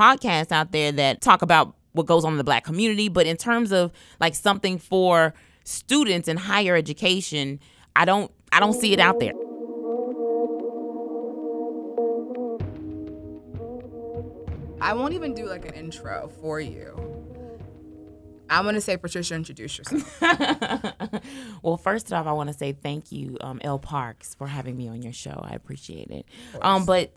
podcasts out there that talk about what goes on in the black community, but in terms of like something for students in higher education, I don't I don't see it out there. I won't even do like an intro for you. I'm gonna say, Patricia, introduce yourself. well, first off, I want to say thank you, um, L Parks, for having me on your show. I appreciate it. Um, but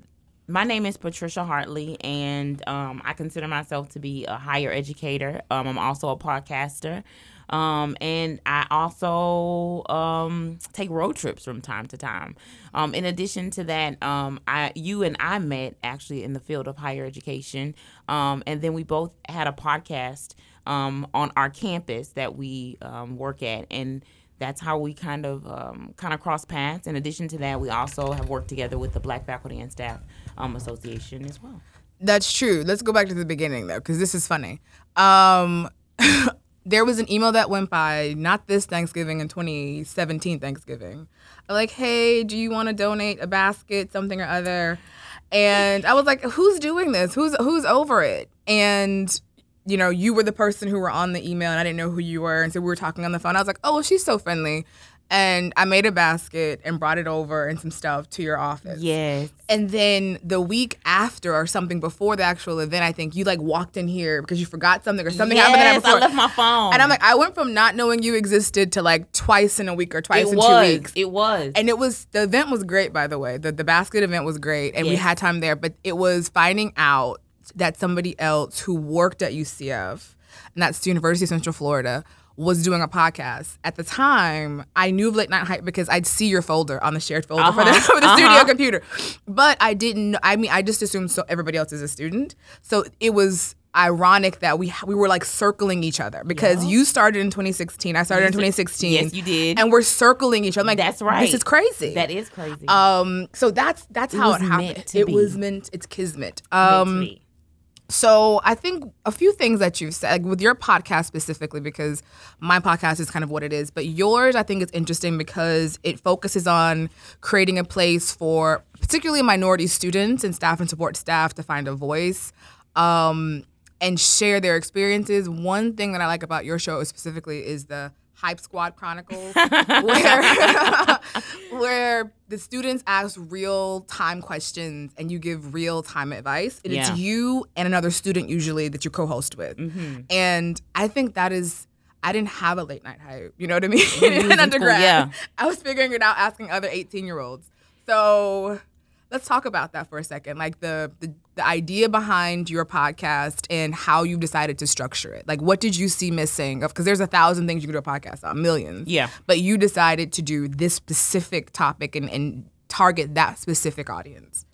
my name is Patricia Hartley, and um, I consider myself to be a higher educator. Um, I'm also a podcaster. Um, and I also um, take road trips from time to time. Um, in addition to that, um, I you and I met actually in the field of higher education, and then we both had a podcast on our campus that we work at, and that's how we kind of kind of cross paths. In addition to that, we also have worked together with the Black Faculty and Staff Association as well. That's true. Let's go back to the beginning though, because this is funny. Um, there was an email that went by, not this Thanksgiving in 2017 Thanksgiving. Like, hey, do you want to donate a basket, something or other? And I was like, who's doing this? Who's who's over it? And you know, you were the person who were on the email, and I didn't know who you were, and so we were talking on the phone. I was like, oh, well, she's so friendly and I made a basket and brought it over and some stuff to your office. Yes. And then the week after or something before the actual event, I think you like walked in here because you forgot something or something yes, happened before. I left my phone. And I'm like, I went from not knowing you existed to like twice in a week or twice it in was, two weeks. It was. And it was the event was great by the way. The the basket event was great and yes. we had time there, but it was finding out that somebody else who worked at UCF, and that's the University of Central Florida, was doing a podcast. At the time, I knew of Late Knight Hype because I'd see your folder on the shared folder uh-huh. for the, for the uh-huh. studio computer. But I didn't, I mean, I just assumed so everybody else is a student. So it was ironic that we we were like circling each other because yeah. you started in 2016 I started in 2016 yes you did and we're circling each other I'm like that's right this is crazy that is crazy um so that's that's it how it happened it be. was meant it's kismet um so I think a few things that you've said like with your podcast specifically, because my podcast is kind of what it is, but yours I think is interesting because it focuses on creating a place for particularly minority students and staff and support staff to find a voice. Um, and share their experiences. One thing that I like about your show specifically is the Hype Squad Chronicles, where where the students ask real time questions and you give real time advice. And yeah. it's you and another student usually that you co-host with. Mm-hmm. And I think that is I didn't have a late knight hype. You know what I mean? Mm-hmm. in undergrad, yeah. I was figuring it out, asking other 18 year olds. So let's talk about that for a second. Like the, the the idea behind your podcast and how you decided to structure it. Like what did you see missing? Because there's a thousand things you can do a podcast on, millions. Yeah. But you decided to do this specific topic and, and target that specific audience.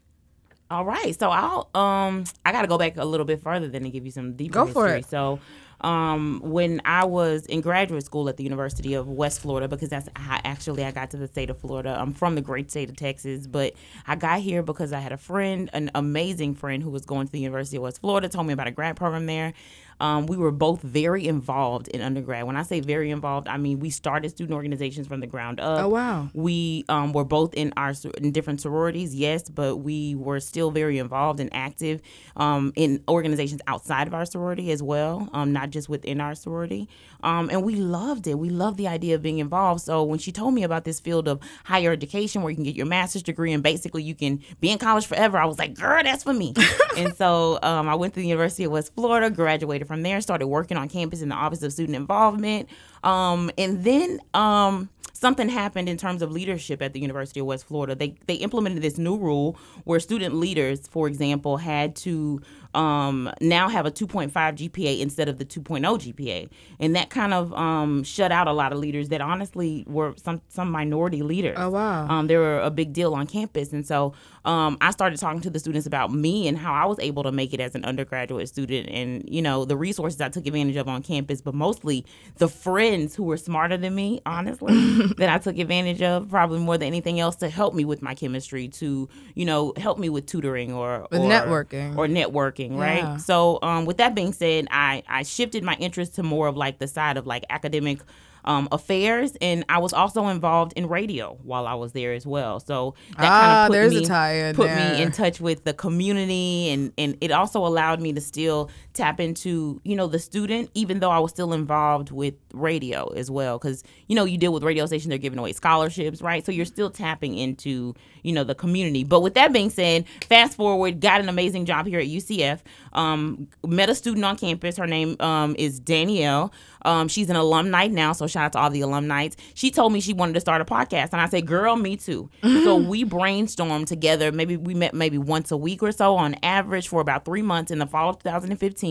All right. So I'll um I gotta go back a little bit further than to give you some deeper Go history. for it. So um, when I was in graduate school at the University of West Florida, because that's how actually I got to the state of Florida. I'm from the great state of Texas, but I got here because I had a friend, an amazing friend who was going to the University of West Florida, told me about a grad program there. Um, we were both very involved in undergrad. When I say very involved, I mean we started student organizations from the ground up. Oh wow! We um, were both in our in different sororities, yes, but we were still very involved and active um, in organizations outside of our sorority as well, um, not just within our sorority. Um, and we loved it. We loved the idea of being involved. So when she told me about this field of higher education, where you can get your master's degree and basically you can be in college forever, I was like, girl, that's for me. and so um, I went to the University of West Florida, graduated from there, started working on campus in the Office of Student Involvement. Um, and then um, something happened in terms of leadership at the University of West Florida. They they implemented this new rule where student leaders, for example, had to um, now have a 2.5 GPA instead of the 2.0 GPA, and that kind of um, shut out a lot of leaders that honestly were some some minority leaders. Oh wow! Um, they were a big deal on campus, and so um, I started talking to the students about me and how I was able to make it as an undergraduate student, and you know the resources I took advantage of on campus, but mostly the friends who were smarter than me, honestly, that I took advantage of probably more than anything else to help me with my chemistry, to you know help me with tutoring or or, networking or networking working, right? Yeah. So, um, with that being said, I I shifted my interest to more of like the side of like academic um, affairs, and I was also involved in radio while I was there as well. So that Ah, kind of put there's me put me in touch with the community, and and it also allowed me to still tap into you know the student, even though I was still involved with radio as well, because you know you deal with radio stations, they're giving away scholarships, right? So you're still tapping into you know the community. But with that being said, fast forward, got an amazing job here at UCF. Um, met a student on campus. Her name um, is Danielle. Um, she's an alumni now, so shout out to all the alumni. She told me she wanted to start a podcast, and I said, "Girl, me too." so we brainstormed together. Maybe we met maybe once a week or so on average for about three months in the fall of 2015,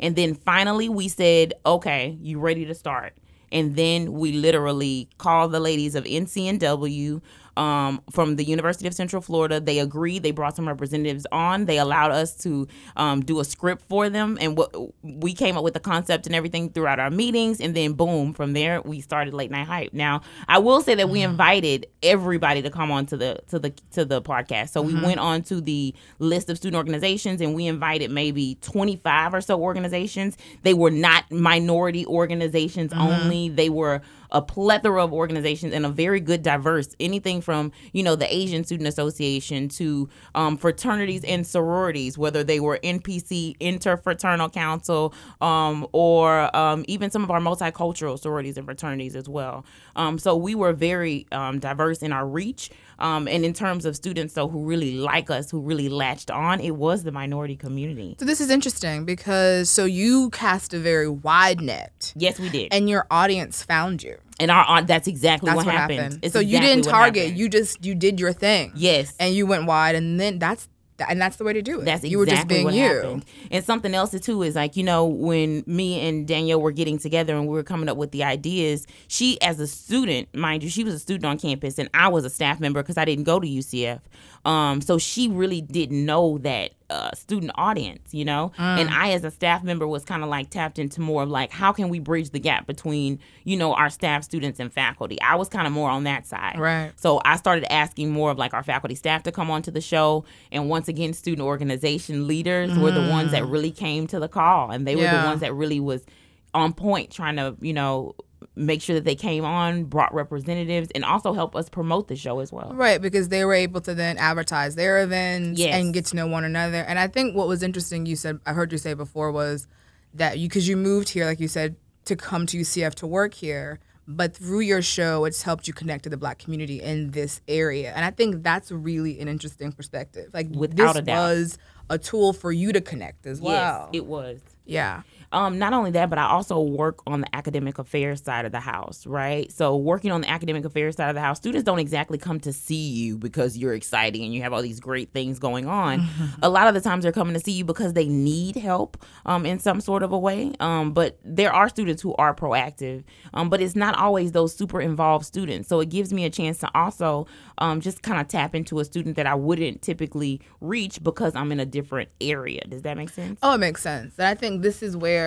and then finally we said, "Okay, you ready to start?" And then we literally called the ladies of NCNW um, from the University of Central Florida. They agreed. They brought some representatives on. They allowed us to um, do a script for them, and what we came up with the concept and everything throughout our meetings. And then, boom, from there we started Late Knight Hype. Now, I will say that we invited everybody to come on to the to the to the podcast. So we went on to the list of student organizations, and we invited maybe twenty five or so organizations. They were not minority organizations only. They were a plethora of organizations and a very good diverse anything from you know the asian student association to um, fraternities and sororities whether they were npc interfraternal council um, or um, even some of our multicultural sororities and fraternities as well. Um, so we were very um, diverse in our reach. Um, and in terms of students though who really like us who really latched on it was the minority community. So this is interesting because so you cast a very wide net, yes we did. And your audience found you. And our aunt that's exactly That's what, what, happened, happened. So you didn't target. You just you did your thing. yes and you went wide, and then that's and that's the way to do it. That's exactly you were just being what you. happened. And something else too is like you know when me and Danielle were getting together and we were coming up with the ideas. She, as a student, mind you, she was a student on campus, and I was a staff member because I didn't go to UCF. Um, so she really didn't know that uh, student audience, you know. And I, as a staff member, was kind of like tapped into more of like how can we bridge the gap between you know our staff, students, and faculty. I was kind of more on that side, Right. so I started asking more of like our faculty staff to come onto the show. And once again, student organization leaders were the ones that really came to the call. And they were the ones that really was on point trying to, you know, make sure that they came on, brought representatives, and also help us promote the show as well. Right, because they were able to then advertise their events Yes. and get to know one another. And I think what was interesting, you said, I heard you say before, was that you, because you moved here, like you said, to come to UCF to work here, but through your show, it's helped you connect to the black community in this area. And I think that's really an interesting perspective. Like, Without this a doubt. was a tool for you to connect as well. Yes, it was. yeah. Um, not only that, but I also work on the academic affairs side of the house, right? So working on the academic affairs side of the house, students don't exactly come to see you because you're exciting and you have all these great things going on. a lot of the times they're coming to see you because they need help um, in some sort of a way. Um, but there are students who are proactive, um, but it's not always those super involved students. So it gives me a chance to also um, just kind of tap into a student that I wouldn't typically reach because I'm in a different area. Does that make sense? Oh, it makes sense. And I think this is where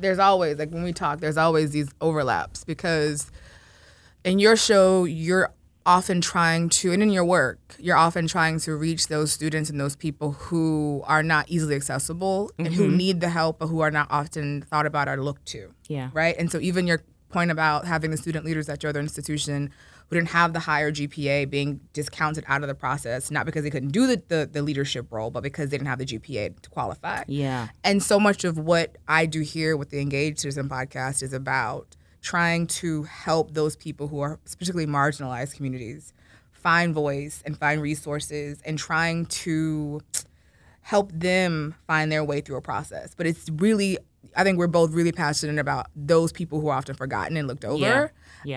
there's always, like when we talk, there's always these overlaps because in your show, you're often trying to, and in your work, you're often trying to reach those students and those people who are not easily accessible and who mm-hmm. need the help, but who are not often thought about or looked to. Yeah. Right. And so even your point about having the student leaders at your other institution who didn't have the higher GPA being discounted out of the process, not because they couldn't do the, the, the leadership role, but because they didn't have the GPA to qualify. Yeah. And so much of what I do here with the Engaged Citizen podcast is about trying to help those people who are particularly marginalized communities find voice and find resources and trying to help them find their way through a process. But it's really, I think we're both really passionate about those people who are often forgotten and looked over. Yeah.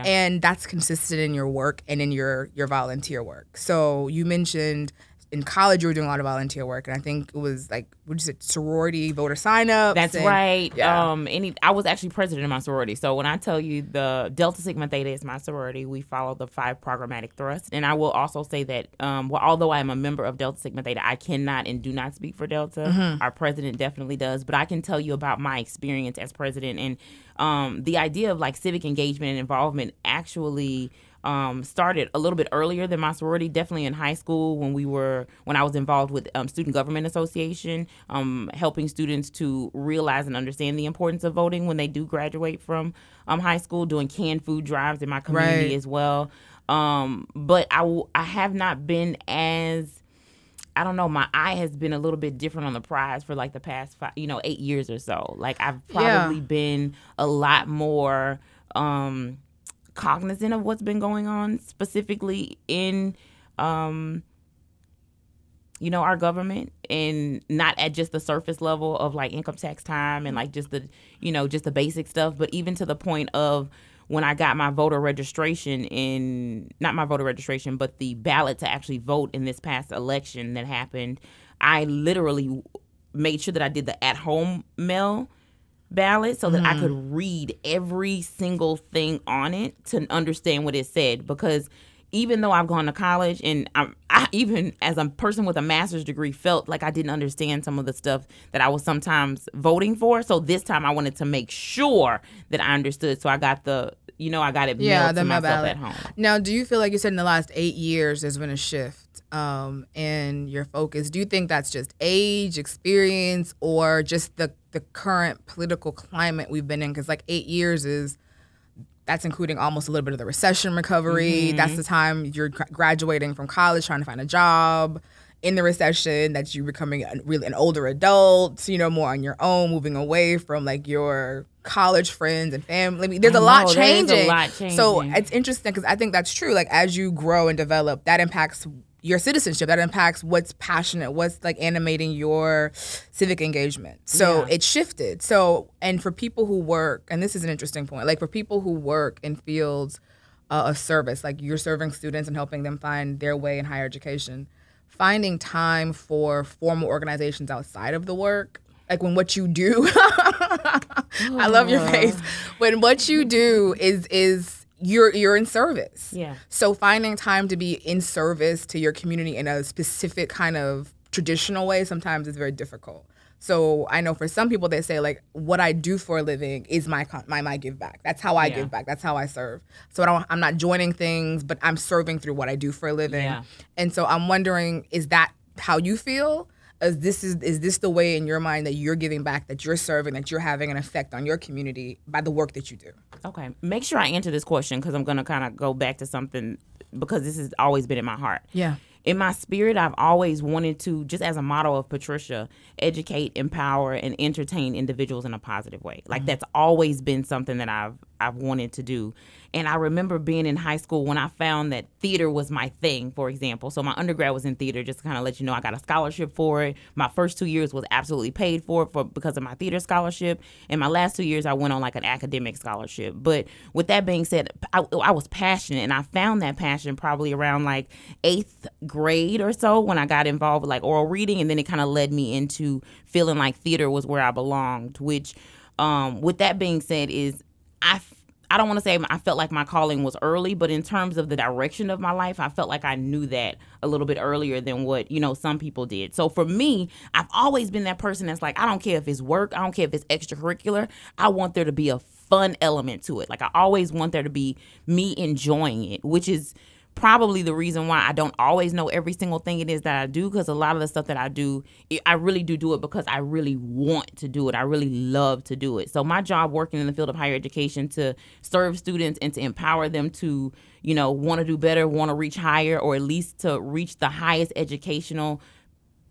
And that's consistent in your work and in your your volunteer work. So you mentioned in college you were doing a lot of volunteer work, and I think it was like what is it, sorority voter sign up. That's right. Yeah. Um, any, I was actually president of my sorority. So when I tell you the Delta Sigma Theta is my sorority, we follow the five programmatic thrusts. And I will also say that, um, well, although I am a member of Delta Sigma Theta, I cannot and do not speak for Delta. Mm-hmm. Our president definitely does, but I can tell you about my experience as president and um, the idea of like civic engagement and involvement actually um, started a little bit earlier than my sorority. Definitely in high school when we were when I was involved with um, Student Government Association, um, helping students to realize and understand the importance of voting when they do graduate from um, high school. Doing canned food drives in my community right. as well. Um, but I w- I have not been as I don't know, my eye has been a little bit different on the prize for like the past five, you know, eight years or so. Like I've probably yeah. been a lot more um cognizant of what's been going on specifically in um you know our government and not at just the surface level of like income tax time and like just the you know just the basic stuff but even to the point of when I got my voter registration in not my voter registration but the ballot to actually vote in this past election that happened I literally made sure that I did the at home mail ballot so that mm. I could mm. read every single thing on it to understand what it said because even though I've gone to college and I'm, I even as a person with a master's degree felt like I didn't understand some of the stuff that I was sometimes voting for. So this time I wanted to make sure that I understood. So I got the you know I got it yeah, mailed to myself ballot. at home. Now, do you feel like you said in the last eight years there's been a shift um, in your focus? Do you think that's just age, experience, or just the the current political climate we've been in? Because like eight years is that's including almost a little bit of the recession recovery. Mm-hmm. That's the time you're graduating from college, trying to find a job. In the recession, that you're becoming really an older adult, you know, more on your own, moving away from like your college friends and family. I mean, there's a, lot changing. a lot changing. So it's interesting because I think that's true. Like as you grow and develop, that impacts your citizenship. That impacts what's passionate what's like animating your civic engagement. So yeah. it shifted. So and for people who work and this is an interesting point like for people who work in fields uh, of service like you're serving students and helping them find their way in higher education finding time for formal organizations outside of the work like when what you do i love your face. When what you do is is you're you're in service. Yeah. So finding time to be in service to your community in a specific kind of traditional way sometimes is very difficult. So I know for some people they say like what I do for a living is my my my give back. That's how I yeah. give back. That's how I serve. So I don't I'm not joining things, but I'm serving through what I do for a living. Yeah. And so I'm wondering is that how you feel? Is this is is this the way in your mind that you're giving back, that you're serving, that you're having an effect on your community by the work that you do? Okay, make sure I answer this question because I'm gonna kind of go back to something because this has always been in my heart. Yeah. In my spirit, I've always wanted to, just as a model of Patricia, educate, empower, and entertain individuals in a positive way. Like mm-hmm. that's always been something that I've I've wanted to do. And I remember being in high school when I found that theater was my thing, for example. So my undergrad was in theater, just to kind of let you know I got a scholarship for it. My first two years was absolutely paid for for because of my theater scholarship. And my last two years I went on like an academic scholarship. But with that being said, I, I was passionate and I found that passion probably around like eighth grade or so when I got involved with like oral reading and then it kind of led me into feeling like theater was where I belonged, which um, with that being said is I I don't want to say I felt like my calling was early, but in terms of the direction of my life, I felt like I knew that a little bit earlier than what, you know, some people did. So for me, I've always been that person that's like, I don't care if it's work, I don't care if it's extracurricular. I want there to be a fun element to it. Like I always want there to be me enjoying it, which is probably the reason why I don't always know every single thing it is that I do because a lot of the stuff that I do, I really do do it because I really want to do it. I really love to do it. So my job working in the field of higher education to serve students and to empower them to, you know, want to do better, want to reach higher or at least to reach the highest educational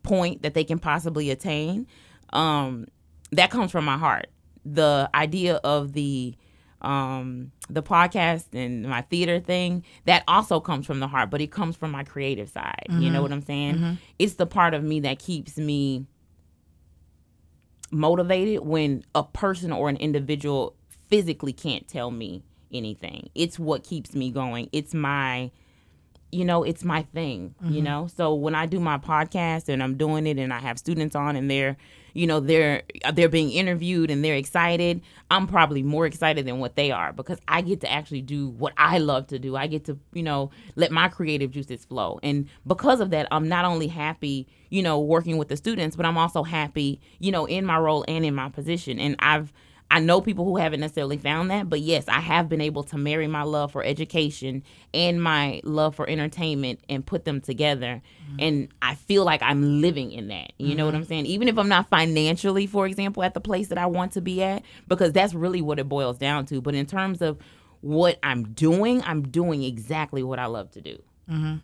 point that they can possibly attain. Um, that comes from my heart. The idea of the um, the podcast and my theater thing, that also comes from the heart, but it comes from my creative side. Mm-hmm. You know mm-hmm. what I'm saying? Mm-hmm. It's the part of me that keeps me motivated when a person or an individual physically can't tell me anything. It's what keeps me going. It's my you know, it's my thing, mm-hmm. you know? So when I do my podcast and I'm doing it and I have students on and they're you know they're they're being interviewed and they're excited i'm probably more excited than what they are because i get to actually do what i love to do. I get to you know let my creative juices flow. And because of that i'm not only happy you know working with the students but i'm also happy you know in my role and in my position. And i've I know people who haven't necessarily found that, but yes, I have been able to marry my love for education and my love for entertainment and put them together. Mm-hmm. And I feel like I'm living in that. You mm-hmm. know what I'm mm-hmm. saying? Even if I'm not financially, for example, at the place that I want to be at, because that's really what it boils down to. But in terms of what I'm doing, I'm doing exactly what I love to do. Mm-hmm.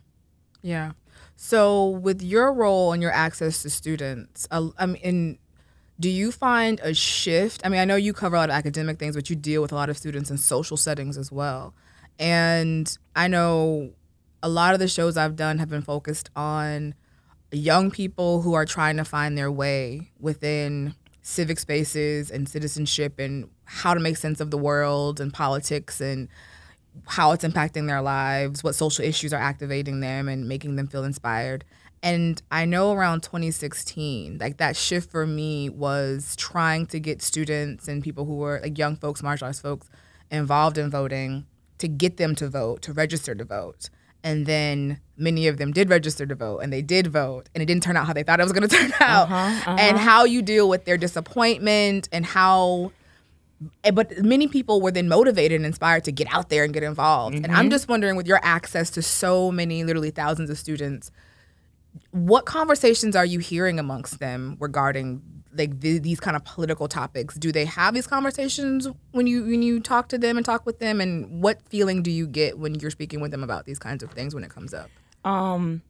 Yeah. So, with your role and your access to students, uh, I mean, do you find a shift? I mean, I know you cover a lot of academic things, but you deal with a lot of students in social settings as well. And I know a lot of the shows I've done have been focused on young people who are trying to find their way within civic spaces and citizenship and how to make sense of the world and politics and how it's impacting their lives, what social issues are activating them and making them feel inspired. And I know around 2016, like that shift for me was trying to get students and people who were like young folks, marginalized folks involved in voting to get them to vote, to register to vote. And then many of them did register to vote and they did vote and it didn't turn out how they thought it was going to turn out. Uh-huh, uh-huh. And how you deal with their disappointment and how eh, but many people were then motivated and inspired to get out there and get involved. Mm-hmm. And I'm mm-hmm. just wondering with your access to so many literally thousands of students what conversations are you hearing amongst them regarding like th- these kind of political topics? Do they have these conversations when you when you talk to them and talk with them? And what feeling do you get when you're speaking with them about these kinds of things when it comes up? Um,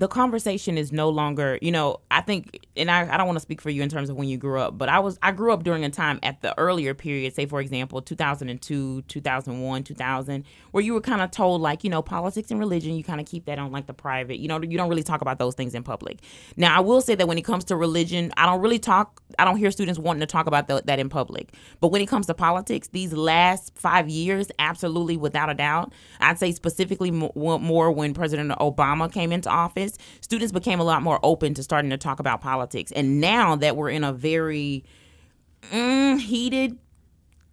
the conversation is no longer, you know, I think, and I, I don't want to speak for you in terms of when you grew up, but I was, I grew up during a time at the earlier period, say, for example, 2002, 2001, 2000, where you were kind of told, like, you know, politics and religion, you kind of keep that on like the private, you know, you don't really talk about those things in public. Now, I will say that when it comes to religion, I don't really talk, I don't hear students wanting to talk about the, that in public. But when it comes to politics, these last five years, absolutely, without a doubt, I'd say specifically more when President Obama came into office students became a lot more open to starting to talk about politics. And now that we're in a very mm, heated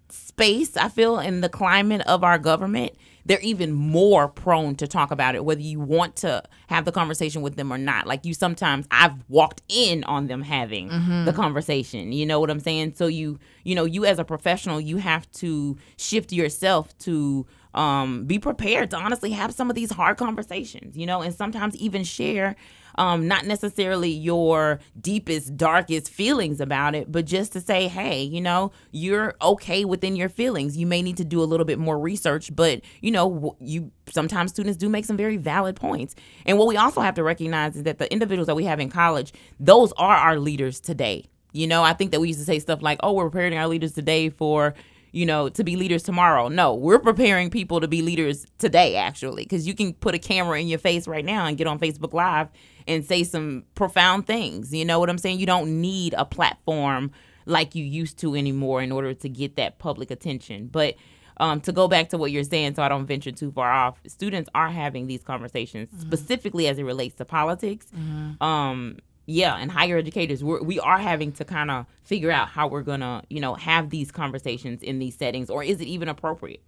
space, I feel, in the climate of our government, they're even more prone to talk about it, whether you want to have the conversation with them or not. Like you sometimes I've walked in on them having mm-hmm. the conversation. You know what I'm saying? So you, you know, you as a professional, you have to shift yourself to um, be prepared to honestly have some of these hard conversations, you know, and sometimes even share um, not necessarily your deepest, darkest feelings about it, but just to say, hey, you know, you're okay within your feelings. You may need to do a little bit more research, but you know, you sometimes students do make some very valid points. And what we also have to recognize is that the individuals that we have in college, those are our leaders today. You know, I think that we used to say stuff like, oh, we're preparing our leaders today for you know, to be leaders tomorrow. No, we're preparing people to be leaders today, actually, because you can put a camera in your face right now and get on Facebook Live and say some profound things. You know what I'm saying? You don't need a platform like you used to anymore in order to get that public attention. But um, to go back to what you're saying, so I don't venture too far off, students are having these conversations mm-hmm. specifically as it relates to politics. Mm-hmm. Um, yeah, and higher educators, we're, we are having to kind of figure out how we're gonna, you know, have these conversations in these settings, or is it even appropriate?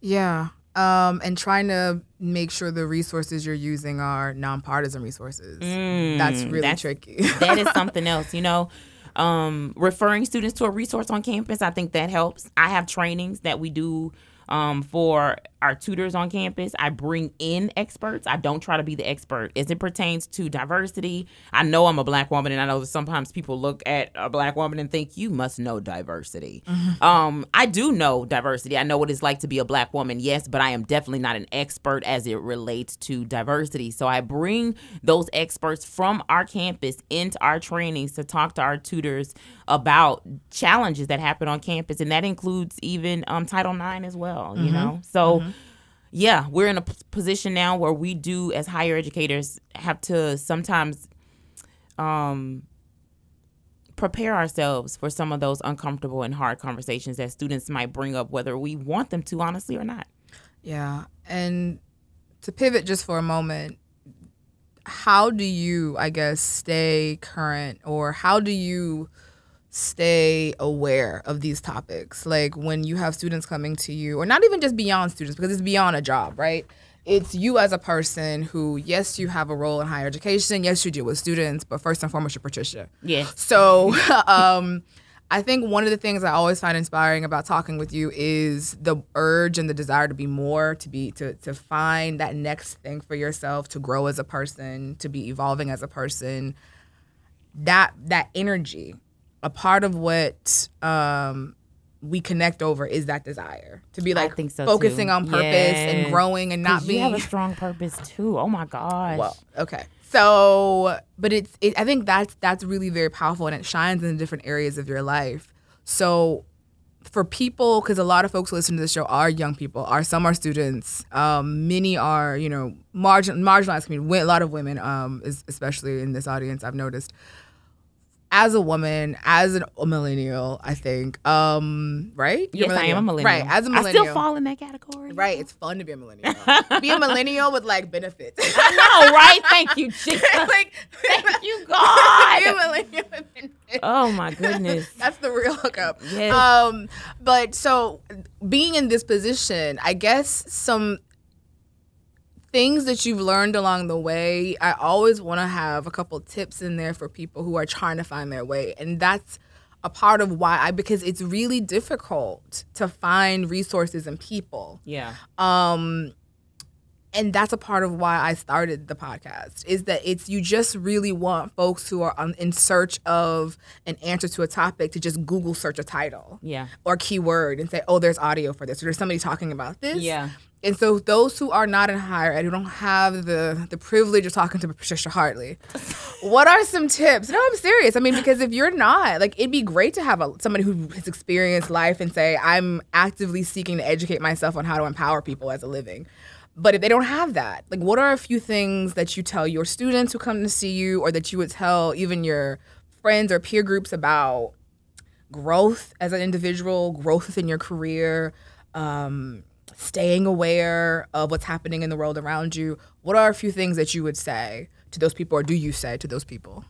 Yeah, um, and trying to make sure the resources you're using are nonpartisan resources. Mm, that's really that's, tricky. that is something else, you know. Um, referring students to a resource on campus, I think that helps. I have trainings that we do um, for our tutors on campus. I bring in experts. I don't try to be the expert as it pertains to diversity. I know I'm a black woman, and I know that sometimes people look at a black woman and think you must know diversity. Mm-hmm. Um, I do know diversity. I know what it's like to be a black woman, yes, but I am definitely not an expert as it relates to diversity. So I bring those experts from our campus into our trainings to talk to our tutors about challenges that happen on campus, and that includes even um, Title IX as well. You mm-hmm. know, so. Mm-hmm yeah, we're in a position now where we do, as higher educators, have to sometimes um, prepare ourselves for some of those uncomfortable and hard conversations that students might bring up, whether we want them to, honestly, or not. Yeah. And to pivot just for a moment, how do you, I guess, stay current or how do you stay aware of these topics. Like when you have students coming to you, or not even just beyond students, because it's beyond a job, right? It's you as a person who, yes, you have a role in higher education. Yes, you deal with students, but first and foremost, you're Patricia. Yeah. So, um, I think one of the things I always find inspiring about talking with you is the urge and the desire to be more, to be to to find that next thing for yourself, to grow as a person, to be evolving as a person. That that energy, a part of what um, we connect over is that desire to be like think so, focusing too. on purpose and growing and not being you have a strong purpose too. Oh my gosh. well, okay. So, but it's it, I think that's that's really very powerful and it shines in different areas of your life. So, for people, because a lot of folks who listen to the show are young people, are some are students, um, many are you know margin marginalized community. A lot of women, um, is, especially in this audience, I've noticed. As a woman, as an, a millennial, I think, um, right? You're yes, I am a millennial. Right, as a millennial, I still fall in that category. right. It's fun to be a millennial. be a millennial with like benefits. I know, right? Thank you, Jesus. like, Thank you, be a God. millennial with benefits. Oh my goodness. That's the real hookup. Yes. Um, but so being in this position, I guess some things that you've learned along the way, I always want to have a couple tips in there for people who are trying to find their way. And that's a part of why I because it's really difficult to find resources and people. Yeah. Um and that's a part of why I started the podcast is that it's you just really want folks who are on, in search of an answer to a topic to just Google search a title Yeah. or keyword and say, oh, there's audio for this or there's somebody talking about this. Yeah. And so those who are not in higher ed, who don't have the the privilege of talking to Patricia Hartley, what are some tips? No, I'm serious. I mean, because if you're not, like, it'd be great to have a, somebody who has experienced life and say, I'm actively seeking to educate myself on how to empower people as a living. But if they don't have that, like, what are a few things that you tell your students who come to see you, or that you would tell even your friends or peer groups about growth as an individual, growth within your career, um, staying aware of what's happening in the world around you. What are a few things that you would say to those people, or do you say to those people?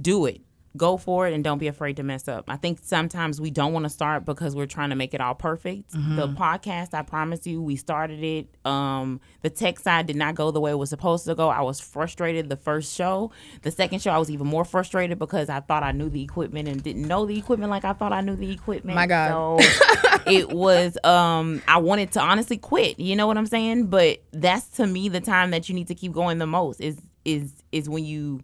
do it. Go for it and don't be afraid to mess up. I think sometimes we don't want to start because we're trying to make it all perfect. The podcast, I promise you, we started it. Um, the tech side did not go the way it was supposed to go. I was frustrated the first show. The second show, I was even more frustrated because I thought I knew the equipment and didn't know the equipment like I thought I knew the equipment. My God. So it was um I wanted to honestly quit, you know what I'm saying? But that's to me the time that you need to keep going the most is is is when you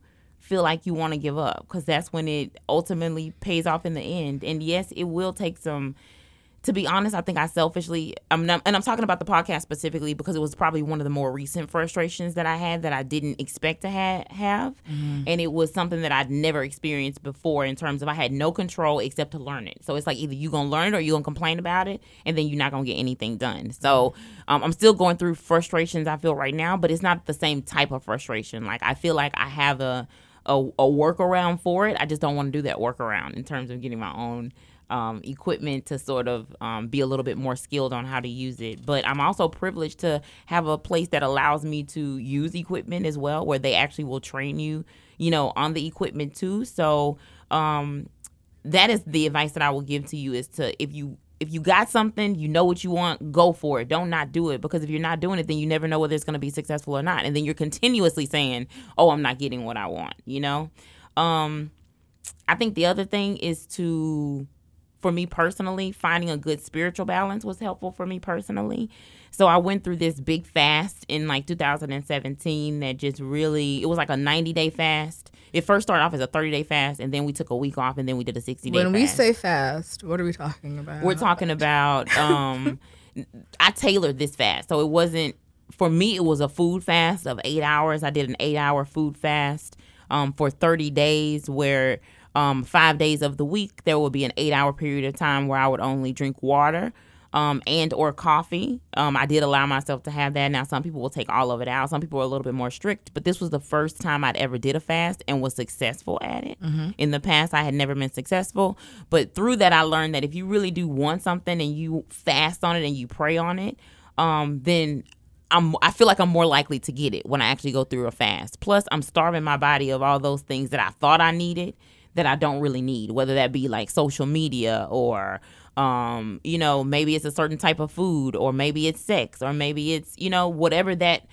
feel like you want to give up because that's when it ultimately pays off in the end. And yes, it will take some. To be honest, I think I selfishly, I'm not, and I'm talking about the podcast specifically because it was probably one of the more recent frustrations that I had that I didn't expect to ha- have, and it was something that I'd never experienced before in terms of I had no control except to learn it. So it's like either you're gonna learn it or you're gonna complain about it, and then you're not gonna get anything done. So um, I'm still going through frustrations I feel right now, but it's not the same type of frustration. Like I feel like I have a a, a workaround for it. I just don't want to do that workaround in terms of getting my own um, equipment to sort of um, be a little bit more skilled on how to use it. But I'm also privileged to have a place that allows me to use equipment as well, where they actually will train you, you know, on the equipment too. So um, that is the advice that I will give to you is to if you if you got something, you know what you want, go for it. Don't not do it because if you're not doing it, then you never know whether it's going to be successful or not. And then you're continuously saying, "Oh, I'm not getting what I want," you know? Um I think the other thing is to for me personally, finding a good spiritual balance was helpful for me personally. So I went through this big fast in like 2017 that just really it was like a 90 day fast. It first started off as a 30 day fast and then we took a week off and then we did a 60 day When fast. we say fast, what are we talking about? We're talking about um I tailored this fast. So it wasn't for me it was a food fast of 8 hours. I did an 8 hour food fast um for 30 days where um 5 days of the week there would be an 8 hour period of time where I would only drink water um, and or coffee. Um, I did allow myself to have that. Now some people will take all of it out. Some people are a little bit more strict, but this was the first time I'd ever did a fast and was successful at it. In the past, I had never been successful, but through that, I learned that if you really do want something and you fast on it and you pray on it, um, then I'm I feel like I'm more likely to get it when I actually go through a fast. Plus, I'm starving my body of all those things that I thought I needed that I don't really need, whether that be like social media or um, you know, maybe it's a certain type of food or maybe it's sex or maybe it's, you know, whatever that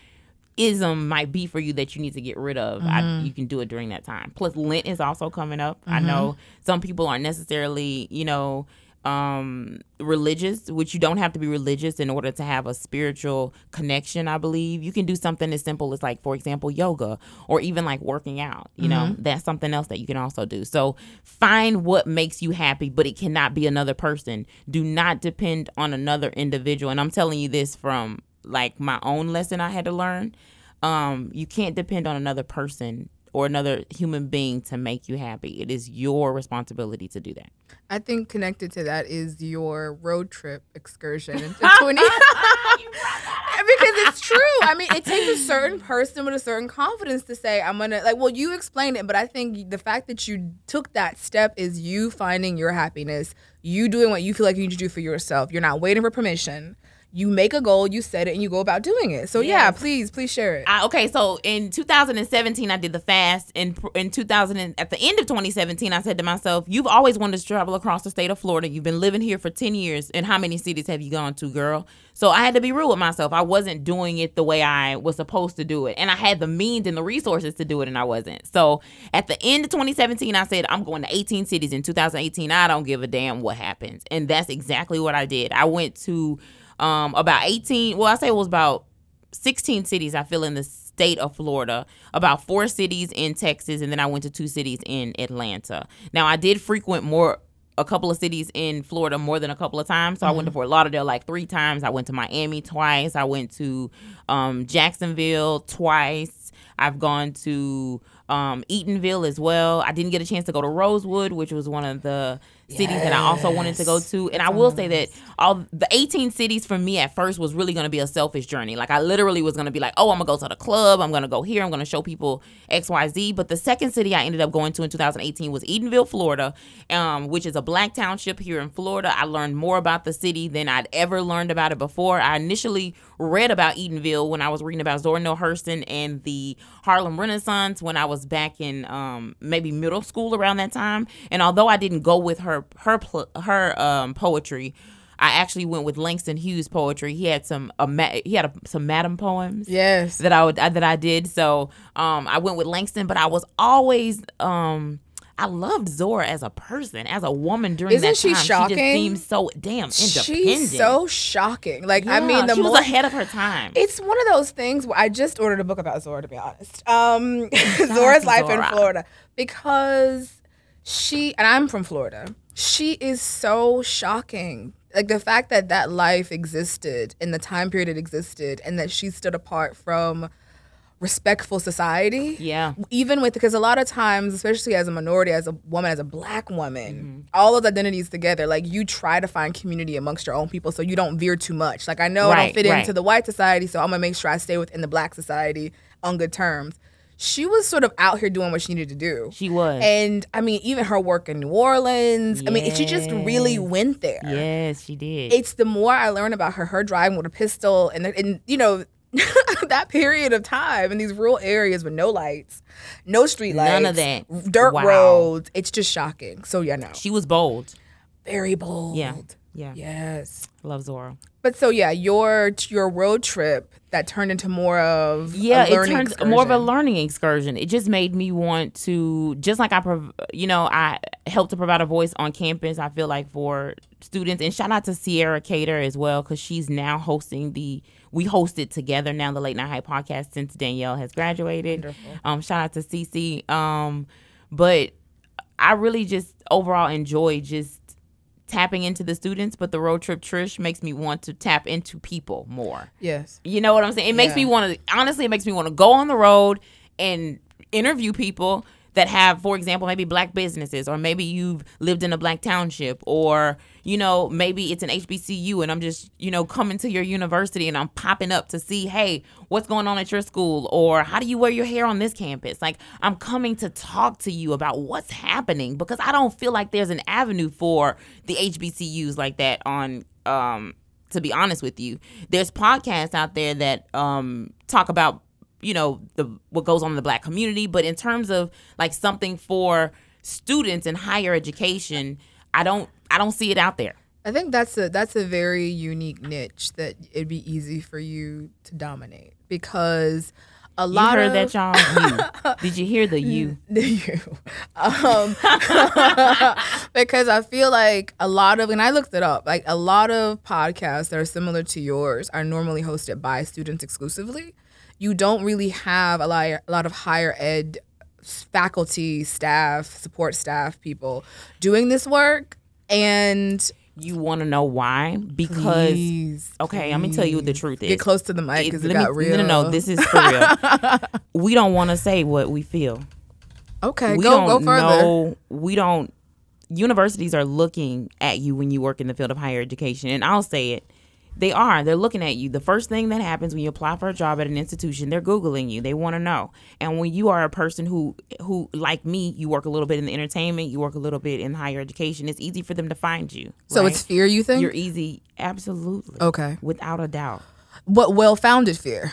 ism might be for you that you need to get rid of, mm-hmm. I, you can do it during that time. Plus, Lent is also coming up. Mm-hmm. I know some people aren't necessarily, you know, um, religious, which you don't have to be religious in order to have a spiritual connection, I believe. You can do something as simple as, like, for example, yoga or even like working out. You mm-hmm. know, that's something else that you can also do. So find what makes you happy, but it cannot be another person. Do not depend on another individual. And I'm telling you this from like my own lesson I had to learn. Um, you can't depend on another person or another human being to make you happy. It is your responsibility to do that. I think connected to that is your road trip excursion into 20 because it's true. I mean, it takes a certain person with a certain confidence to say, I'm going to, like, well, you explained it, but I think the fact that you took that step is you finding your happiness, you doing what you feel like you need to do for yourself. You're not waiting for permission you make a goal, you set it, and you go about doing it. So yes. yeah, please, please share it. Uh, okay, so in 2017, I did the fast. In in 2000, and, at the end of 2017, I said to myself, "You've always wanted to travel across the state of Florida. You've been living here for 10 years, and how many cities have you gone to, girl?" So I had to be real with myself. I wasn't doing it the way I was supposed to do it, and I had the means and the resources to do it, and I wasn't. So at the end of 2017, I said, "I'm going to 18 cities." In 2018, I don't give a damn what happens, and that's exactly what I did. I went to um, about 18, well, I say it was about 16 cities, I feel, in the state of Florida, about four cities in Texas, and then I went to two cities in Atlanta. Now, I did frequent more a couple of cities in Florida more than a couple of times. So mm-hmm. I went to mm-hmm. Fort Lauderdale like three times. I went to Miami twice. I went to um, Jacksonville twice. I've gone to um, Eatonville as well. I didn't get a chance to go to Rosewood, which was one of the cities that I also wanted to go to. And I will say that all the 18 cities for me at first was really going to be a selfish journey. Like I literally was going to be like, oh, I'm going to go to the club. I'm going to go here. I'm going to show people X, Y, Z. But the second city I ended up going to in 2018 was Eatonville, Florida, um, which is a black township here in Florida. I learned more about the city than I'd ever learned about it before. I initially read about Eatonville when I was reading about Zora Neale Hurston and the Harlem Renaissance when I was back in um, maybe middle school around that time. And although I didn't go with her her her um, poetry, I actually went with Langston Hughes poetry. He had some uh, he had a, some Madam poems. Yes, that I would that I did. So um, I went with Langston, but I was always um, I loved Zora as a person, as a woman during Isn't that time. She shocking? She just seems so damn independent. She's so shocking. Like yeah, I mean, the she more, was ahead of her time. It's one of those things where I just ordered a book about Zora. To be honest, um, Zora's life Zora. in Florida because she and I'm from Florida. She is so shocking. Like the fact that that life existed in the time period it existed, and that she stood apart from respectful society. Yeah. Even with because a lot of times, especially as a minority, as a woman, as a black woman, mm-hmm. all those identities together, like you try to find community amongst your own people so you don't veer too much. Like I know right, I don't fit right. into the white society, so I'm gonna make sure I stay within the black society on good terms. She was sort of out here doing what she needed to do. She was. And I mean, even her work in New Orleans, yes. I mean, she just really went there. Yes, she did. It's the more I learn about her, her driving with a pistol and, and you know, that period of time in these rural areas with no lights, no street lights, none of that, dirt wow. roads. It's just shocking. So yeah, no, she was bold, very bold. Yeah, yeah, yes. Love Zora. But so yeah, your your road trip that turned into more of yeah, it turned excursion. more of a learning excursion. It just made me want to just like I, prov- you know, I helped to provide a voice on campus. I feel like for students, and shout out to Sierra Cater as well because she's now hosting the we hosted together now the Late Knight Hype podcast since Danielle has graduated. Wonderful. Um, shout out to Cece. Um, but I really just overall enjoy just tapping into the students, but the road trip Trish makes me want to tap into people more. Yes. You know what I'm saying? It makes yeah. me want to honestly it makes me want to go on the road and interview people that have, for example, maybe black businesses, or maybe you've lived in a black township, or you know, maybe it's an HBCU and I'm just, you know, coming to your university and I'm popping up to see, hey, what's going on at your school, or how do you wear your hair on this campus? Like, I'm coming to talk to you about what's happening because I don't feel like there's an avenue for the HBCUs like that on um to be honest with you. There's podcasts out there that um talk about you know the what goes on in the black community but in terms of like something for students in higher education i don't i don't see it out there i think that's a that's a very unique niche that it'd be easy for you to dominate because a You lot heard of that, y'all? You. Did you hear the you? you. Um, because I feel like a lot of, and I looked it up, like a lot of podcasts that are similar to yours are normally hosted by students exclusively. You don't really have a lot, a lot of higher ed faculty, staff, support staff people doing this work. And You want to know why? Because please, okay, I'm gonna tell you what the truth is. get close to the mic because it, me- got real. No, no, no. This is for real. we don't want to say what we feel. okay, we go don't go further. know. We don't. Universities are looking at you when you work in the field of higher education, and I'll say it. They are. They're looking at you. The first thing that happens when you apply for a job at an institution, they're googling you. They want to know. And when you are a person who, who like me, you work a little bit in the entertainment, you work a little bit in higher education. It's easy for them to find you. So right? it's fear, you think? You're easy, absolutely. okay. without a doubt. What well-founded fear?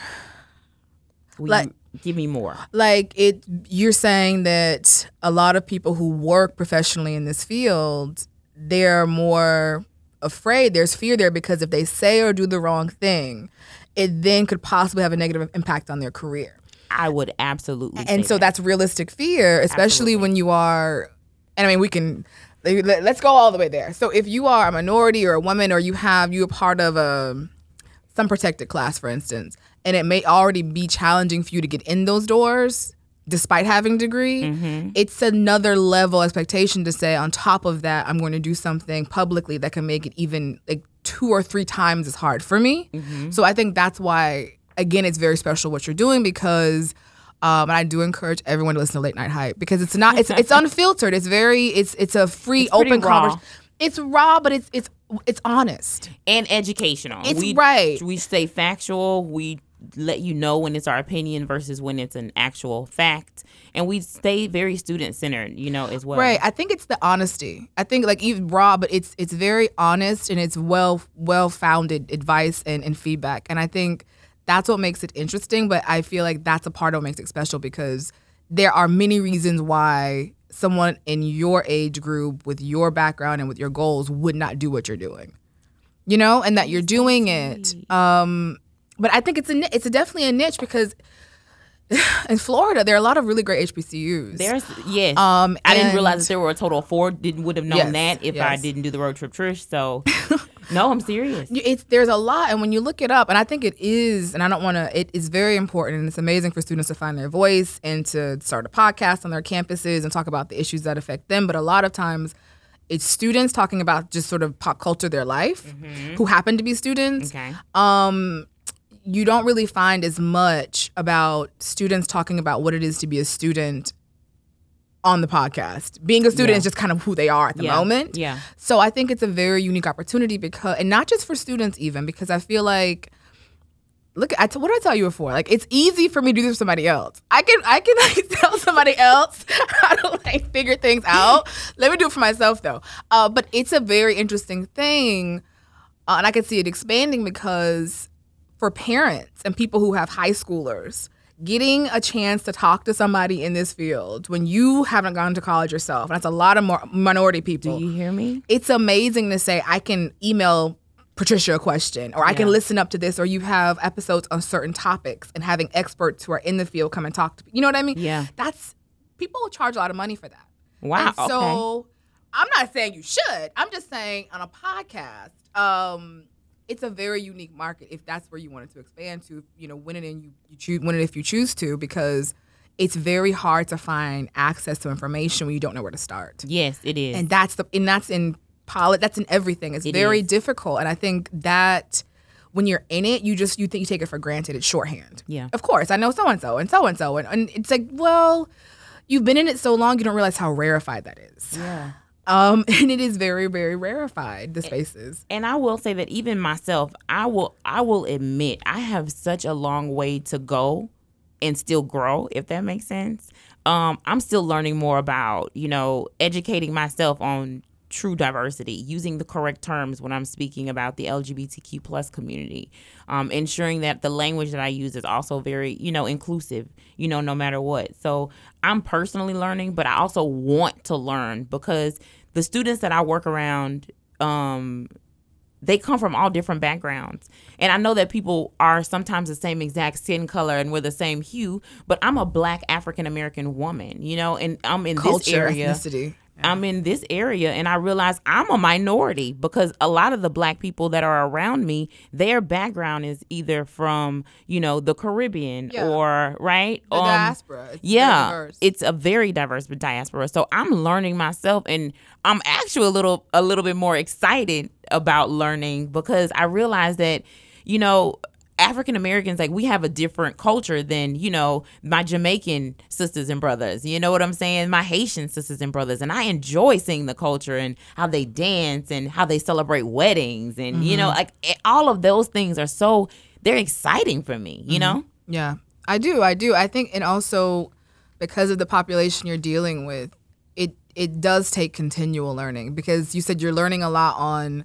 Will Like- give me more. like it you're saying that a lot of people who work professionally in this field they're more afraid there's fear there because if they say or do the wrong thing it then could possibly have a negative impact on their career I would absolutely. and so that. that's realistic fear especially Absolutely. when you are and i mean we can let- let's go all the way there so if you are a minority or a woman or you have you're part of a some protected class for instance and it may already be challenging for you to get in those doors despite having degree Mm-hmm. it's another level expectation to say on top of that i'm going to do something publicly that can make it even like two or three times as hard for me Mm-hmm. so i think that's why again it's very special what you're doing because um, and I do encourage everyone to listen to Late Knight Hype because it's not it's it's unfiltered. It's very it's it's a free pretty open conversation. It's raw, but it's it's it's honest. and educational. It's we, right. We stay factual. We let you know when it's our opinion versus when it's an actual fact, and we stay very student centered. You know as well. Right. I think it's the honesty. I think like even raw, but it's it's very honest and it's well well founded advice and, and feedback. And I think that's what makes it interesting. But I feel like that's a part of what makes it special because there are many reasons why someone in your age group with your background and with your goals would not do what you're doing. You know, and that you're doing it. Um, but I think it's a it's a definitely a niche because in Florida there are a lot of really great HBCUs. There's yes. Um, I didn't realize that there were a total of four. Didn't would have known Yes, that if I didn't do the road trip, Trish. So no, I'm serious. It's there's a lot and when you look it up and i think it is and i don't want to it is very important and it's amazing for students to find their voice and to start a podcast on their campuses and talk about the issues that affect them but a lot of times it's students talking about just sort of pop culture their life who happen to be students Okay. um you don't really find as much about students talking about what it is to be a student on the podcast. Being a student Yeah. is just kind of who they are at the Yeah. moment. Yeah. So I think it's a very unique opportunity because, and not just for students even, because I feel like, look, I t- what did I tell you before? Like it's easy for me to do this for somebody else. I can, I can like tell somebody else how to like figure things out. Let me do it for myself though. Uh, but it's a very interesting thing, uh, and I can see it expanding because for parents and people who have high schoolers getting a chance to talk to somebody in this field when you haven't gone to college yourself and that's a lot of more minority people Do you hear me? it's amazing to say I can email Patricia a question or I can listen up to this or you have episodes on certain topics and having experts who are in the field come and talk to you know what I mean? Yeah. That's people will charge a lot of money for that. Wow. And so I'm not saying you should. I'm just saying on a podcast, um, it's a very unique market if that's where you wanted to expand to, you know, win it and you, you choose win it if you choose to, because it's very hard to find access to information when you don't know where to start. Yes, it is. and that's the and that's in polit that's in everything it's It very is. difficult and i think that when you're in it you just you think you take it for granted it's shorthand Yeah. of course i know so and so and so and so and and it's like well you've been in it so long you don't realize how rarefied that is yeah. Um and it is very very rarefied the spaces and I will say that even myself, I will I will admit I have such a long way to go and still grow, if that makes sense. Um, I'm still learning more about, you know, educating myself on true diversity, using the correct terms when I'm speaking about the LGBTQ plus community, um, ensuring that the language that I use is also very, you know, inclusive, you know, no matter what. So I'm personally learning, but I also want to learn because the students that I work around, um, they come from all different backgrounds. And I know that people are sometimes the same exact skin color and we're the same hue, but I'm a black African American woman, you know, and I'm in Culture, this area. ethnicity. I'm in this area and I realize I'm a minority because a lot of the black people that are around me, their background is either from, you know, the Caribbean Yeah. or right? The Um, diaspora. It's yeah, it's a very diverse diaspora. So I'm learning myself, and I'm actually a little a little bit more excited about learning because I realize that you know African Americans like we have a different culture than you know my Jamaican sisters and brothers. You know what I'm saying? My Haitian sisters and brothers, and I enjoy seeing the culture and how they dance and how they celebrate weddings, and you know Mm-hmm. like eh, all of those things are so they're exciting for me. Mm-hmm. You know? Yeah, I do. I do. I think, and also because of the population you're dealing with, it it does take continual learning because you said you're learning a lot on,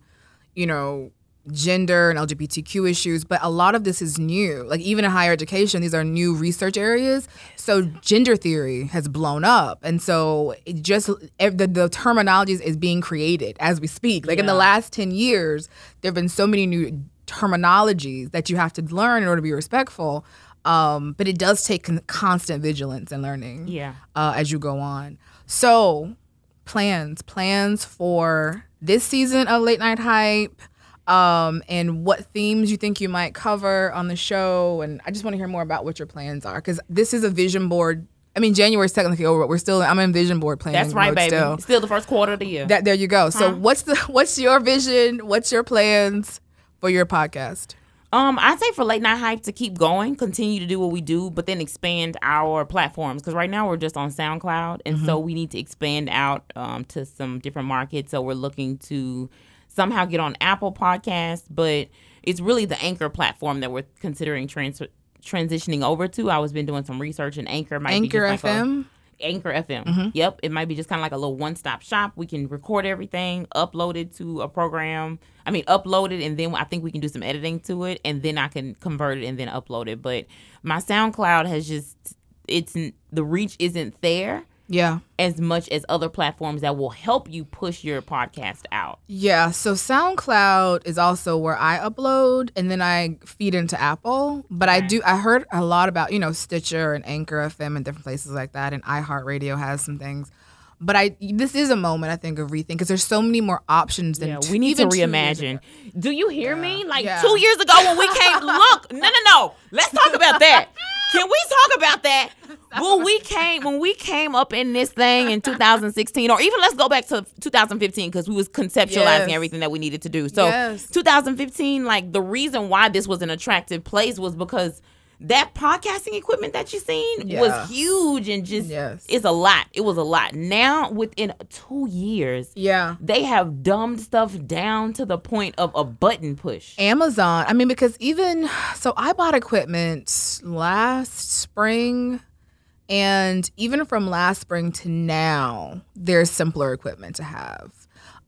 you know, gender and LGBTQ issues, but a lot of this is new. Like even in higher education, these are new research areas. So gender theory has blown up, and so it just the, the terminology is- being created as we speak. Like in the last ten years, there have been so many new terminologies that you have to learn in order to be respectful. Um, but it does take con- constant vigilance and learning Yeah. uh, as you go on. So, plans, plans for this season of Late Knight Hype, um, and what themes you think you might cover on the show. And I just want to hear more about what your plans are because this is a vision board. I mean, January's technically over, but we're still. I'm in vision board planning. That's right, baby. Still. Still the first quarter of the year. That there you go. So, what's the what's your vision? What's your plans for your podcast? Um, I'd say for late knight hype to keep going, continue to do what we do, but then expand our platforms because right now we're just on SoundCloud, and so we need to expand out um, to some different markets. So we're looking to somehow get on Apple Podcasts, but it's really the Anchor platform that we're considering trans- transitioning over to. I was been doing some research, and Anchor might Anchor be just like a- FM. Anchor FM. Mm-hmm. Yep, it might be just kind of like a little one-stop shop. We can record everything, upload it to a program. I mean, upload it, and then I think we can do some editing to it, and then I can convert it and then upload it. But my SoundCloud has just it's the reach isn't there Yeah. as much as other platforms that will help you push your podcast out. Yeah, so SoundCloud is also where I upload and then I feed into Apple. But I do I heard a lot about, you know, Stitcher and Anchor FM and different places like that and iHeartRadio has some things. But I this is a moment I think of rethink because there's so many more options than Yeah, two- we need to reimagine. Do you hear me? Like Yeah. two years ago when we came, look, no, no, no. Let's talk about that. Can we talk about that? When we came, when we came up in this thing in 2016, or even let's go back to 2015 because we was conceptualizing Yes. everything that we needed to do. So Yes. 2015, like the reason why this was an attractive place was because that podcasting equipment that you seen Yeah. was huge and just Yes. it's a lot. It was a lot. Now within two years, Yeah. they have dumbed stuff down to the point of a button push. Amazon. I mean, because even so, I bought equipment last spring, and even from last spring to now, there's simpler equipment to have.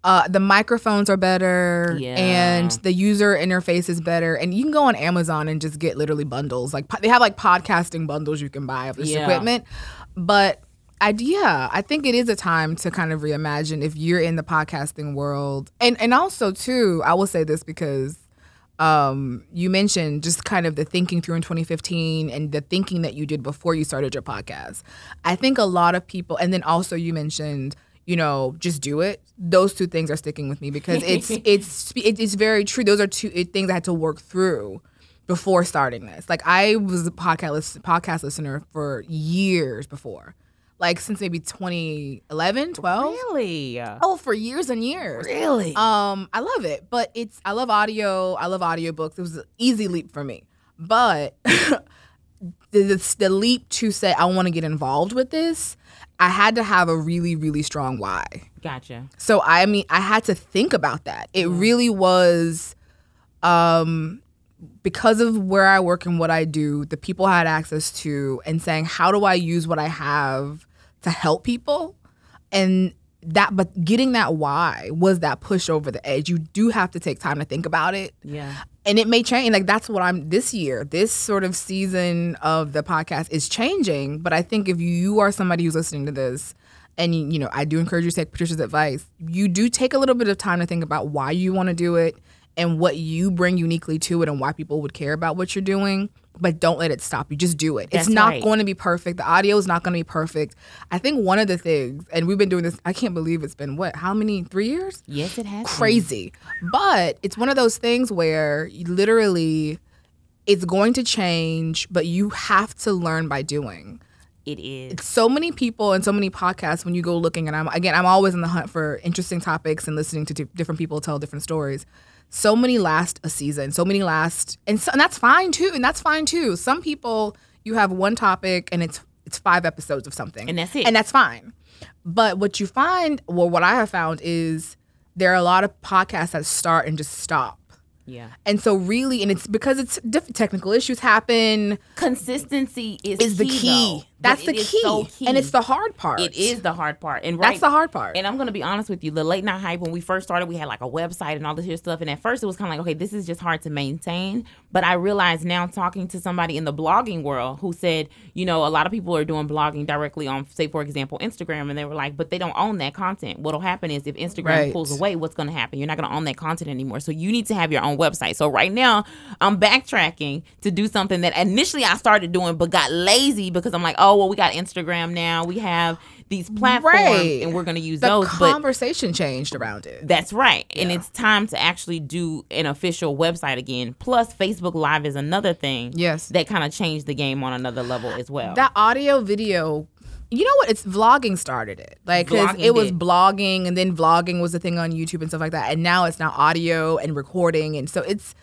Uh, the microphones are better, Yeah. and the user interface is better. And you can go on Amazon and just get literally bundles. Like they have like podcasting bundles you can buy of this Yeah. equipment. But I yeah, I think it is a time to kind of reimagine if you're in the podcasting world. And and also too, I will say this because um, you mentioned just kind of the thinking through in 2015 and the thinking that you did before you started your podcast. I think a lot of people, and then also you mentioned, you know, just do it. Those two things are sticking with me because it's it's it's very true. Those are two things I had to work through before starting this. Like I was a podcast podcast listener for years before, like since maybe 2011, 12. Really? Oh, for years and years. Really? Um, I love it, but it's I love audio. I love audiobooks. It was an easy leap for me, but the, the the leap to say I want to get involved with this, I had to have a really really strong why. gotcha. So I mean, I had to think about that. It really was, um, because of where I work and what I do, the people I had access to, and saying, how do I use what I have to help people? And that, but getting that why was that push over the edge. You do have to take time to think about it Yeah. and it may change like that's what i'm this year this sort of season of the podcast is changing but i think if you are somebody who's listening to this and you know i do encourage you to take patricia's advice you do take a little bit of time to think about why you want to do it and what you bring uniquely to it and why people would care about what you're doing but don't let it stop you just do it That's it's not right. going to be perfect the audio is not going to be perfect i think one of the things and we've been doing this i can't believe it's been what how many three years Yes, it has. been. crazy. But it's one of those things where literally it's going to change, but you have to learn by doing. It is. So many people and so many podcasts when you go looking and I'm again I'm always in the hunt for interesting topics and listening to di- different people tell different stories. So many last a season, so many last and, so, and that's fine too, and that's fine too. Some people you have one topic and it's it's five episodes of something. And that's it. And that's fine. But what you find, well, what I have found is there are a lot of podcasts that start and just stop. Yeah. And so, really, and it's because it's different technical issues happen Consistency is is the key. key. though. That's the key. so key. and it's the hard part. It is the hard part, and right, That's the hard part. And I'm gonna be honest with you, the late knight hype when we first started, we had like a website and all this here stuff. And at first, it was kind of like, okay, this is just hard to maintain. But I realized now, talking to somebody in the blogging world who said, you know, a lot of people are doing blogging directly on, say, for example, Instagram, and they were like, but they don't own that content. What'll happen is if Instagram Right. pulls away, what's gonna happen? You're not gonna own that content anymore. So you need to have your own website. So right now, I'm backtracking to do something that initially I started doing, but got lazy because I'm like, oh Oh, well, we got Instagram now. We have these platforms, Right. and we're going to use the those. But the conversation changed around it. that's right, and it's time to actually do an official website again. Plus, Facebook Live is another thing. Yes. that kind of changed the game on another level as well. that audio video you know what it's vlogging started it like because Vlogging it was did. blogging and then vlogging was a thing on youtube and stuff like that and now it's now audio and recording and so it's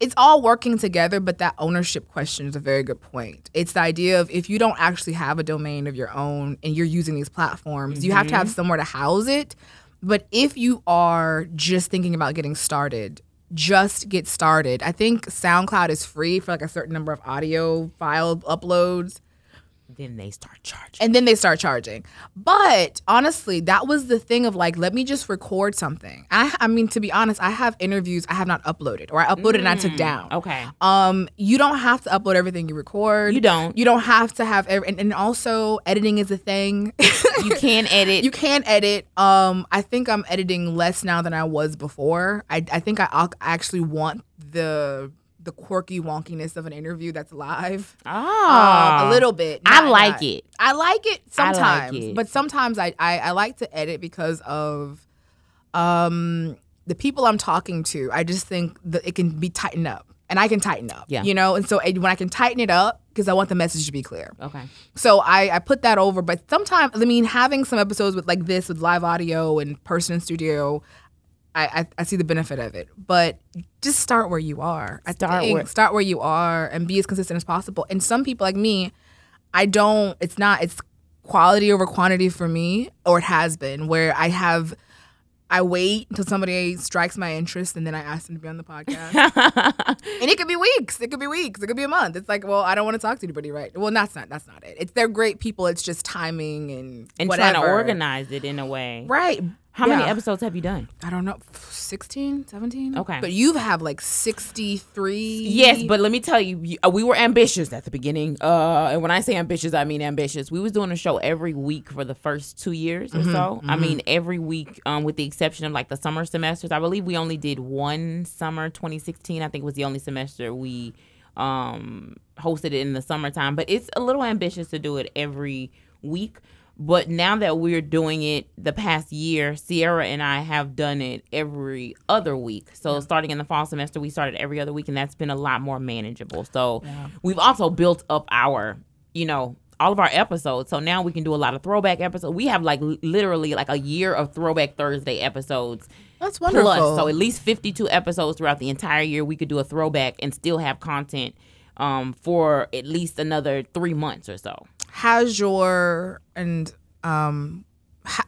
it's all working together but that ownership question is a very good point. It's the idea of if you don't actually have a domain of your own and you're using these platforms you have to have Mm-hmm. somewhere to house it. But if you are just thinking about getting started just get started. I think soundcloud is free for like a certain number of audio file uploads then they start charging. and then they start charging. But honestly, that was the thing of like, let me just record something. I, I mean, to be honest, I have interviews I have not uploaded, or I uploaded and I took down. Okay. Um, you don't have to upload everything you record. You don't. You don't have to have every, and, and also editing is a thing. You can edit. you can edit. Um, I think I'm editing less now than I was before. I, I think I ac- actually want the the quirky wonkiness of an interview that's live. ah, Um, a little bit. I like not- it. I like it I like sometimes, it. but sometimes I, I I like to edit because of um the people I'm talking to. I just think that it can be tightened up, and I can tighten up. Yeah. you know. And so when I can tighten it up, because I want the message to be clear. Okay. So I, I put that over, but sometimes I mean having some episodes with like this with live audio and person in studio, I, I, I see the benefit of it. But just start where you are. I Start think. where- start where you are and be as consistent as possible. And some people like me, I don't. It's not. It's quality over quantity for me, or it has been where I have. I wait until somebody strikes my interest and then I ask them to be on the podcast. and it could be weeks. It could be weeks. It could be a month. It's like, well, I don't want to talk to anybody, right? Well, that's not that's not it. It's they're great people. It's just timing and and whatever. trying to organize it in a way. Right. How many episodes have you done? I don't know, 16, 17? Okay. But you have like 63. Yes, but let me tell you, uh, we were ambitious at the beginning. Uh, and when I say ambitious, I mean ambitious. We was doing a show every week for the first two years or so. I mean, every week, um, with the exception of like the summer semesters. I believe we only did one summer, 2016. I think was the only semester we um hosted it in the summertime. But it's a little ambitious to do it every week. But now that we're doing it the past year, Sierra and I have done it every other week. So starting in the fall semester, we started every other week, and that's been a lot more manageable. So we've also built up our, you know, all of our episodes. So now we can do a lot of throwback episodes. We have like li- literally like a year of throwback Thursday episodes. That's wonderful. Plus, so at least 52 episodes throughout the entire year, we could do a throwback and still have content um, for at least another three months or so. Has your and um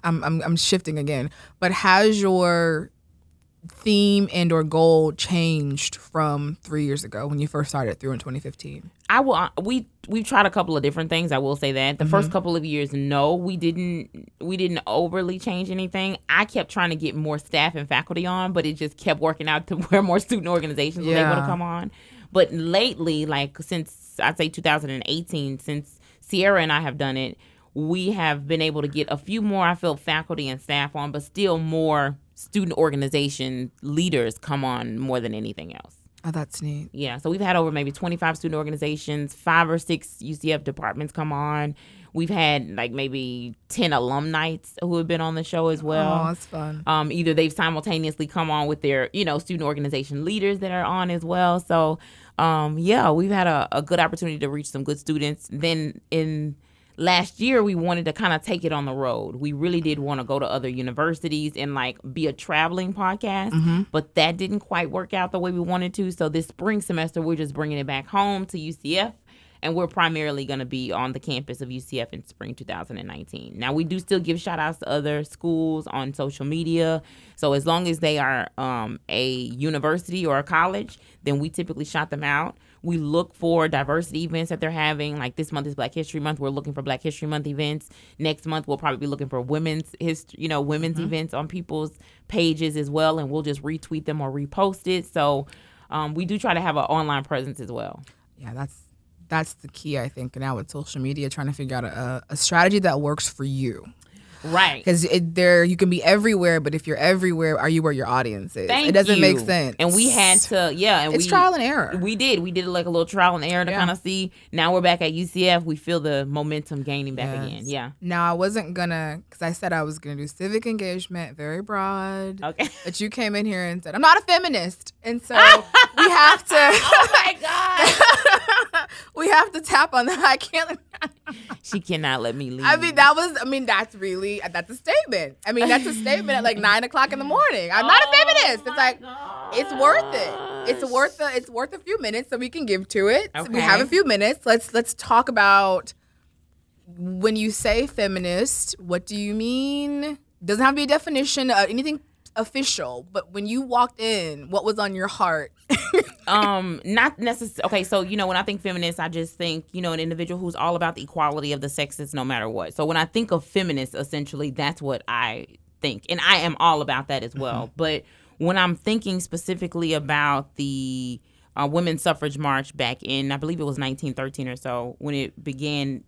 I'm, I'm I'm shifting again, but has your theme and or goal changed from 3 years ago when you first started through in 2015? I will. We we've tried a couple of different things. I will say that the Mm-hmm. first couple of years, no, we didn't. We didn't overly change anything. I kept trying to get more staff and faculty on, but it just kept working out to where more student organizations were able to come on. But lately, like since I'd say 2018, since Sierra and I have done it, we have been able to get a few more. I feel faculty and staff on, but still more student organization leaders come on more than anything else. Oh, that's neat. Yeah, so we've had over maybe 25 student organizations, five or six UCF departments come on. We've had like maybe 10 alumni who have been on the show as well. Oh, that's fun. Um, either they've simultaneously come on with their, you know, student organization leaders that are on as well. So, um, yeah, we've had a, a good opportunity to reach some good students. Then in last year we wanted to kind of take it on the road. We really did want to go to other universities and like be a traveling podcast, mm-hmm. but that didn't quite work out the way we wanted to. So this spring semester we're just bringing it back home to UCF and we're primarily going to be on the campus of UCF in spring 2019. Now, we do still give shout outs to other schools on social media. So, as long as they are um, a university or a college, then we typically shout them out. We look for diversity events that they're having. Like this month is Black History Month. We're looking for Black History Month events. Next month we'll probably be looking for women's history, you know, women's mm-hmm. events on people's pages as well, and we'll just retweet them or repost it. So um, we do try to have an online presence as well. Yeah, that's that's the key, I think, now with social media, trying to figure out a, a strategy that works for you. Right. Because there you can be everywhere, but if you're everywhere, are you where your audience is? Thank it doesn't you. make sense. And we had to, yeah. And it's we, trial and error. We did. We did like a little trial and error to yeah. kind of see. Now we're back at UCF. We feel the momentum gaining back yes. again. Yeah. Now I wasn't gonna, because I said I was gonna do civic engagement, very broad. Okay. But you came in here and said I'm not a feminist, and so we have to. oh my god. we have to tap on that. I can't. She cannot let me leave. I mean, that was. I mean, that's really that's a statement. I mean, that's a statement at like nine o'clock in the morning. I'm not a oh feminist. It's like gosh. it's worth it. It's worth a, It's worth a few minutes that we can give to it. Okay. So we have a few minutes. Let's let's talk about when you say feminist. What do you mean? Doesn't have to be a definition of anything official, but when you walked in, what was on your heart? um, not necessarily. Okay, so you know, when I think feminist, I just think you know an individual who's all about the equality of the sexes, no matter what. So when I think of feminist, essentially, that's what I think, and I am all about that as well. Mm-hmm. But when I'm thinking specifically about the uh, women's suffrage march back in, I believe it was 1913 or so, when it began,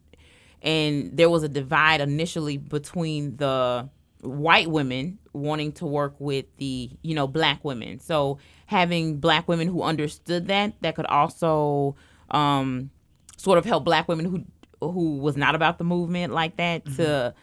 and there was a divide initially between the white women wanting to work with the you know black women so having black women who understood that that could also um, sort of help black women who who was not about the movement like that mm-hmm. to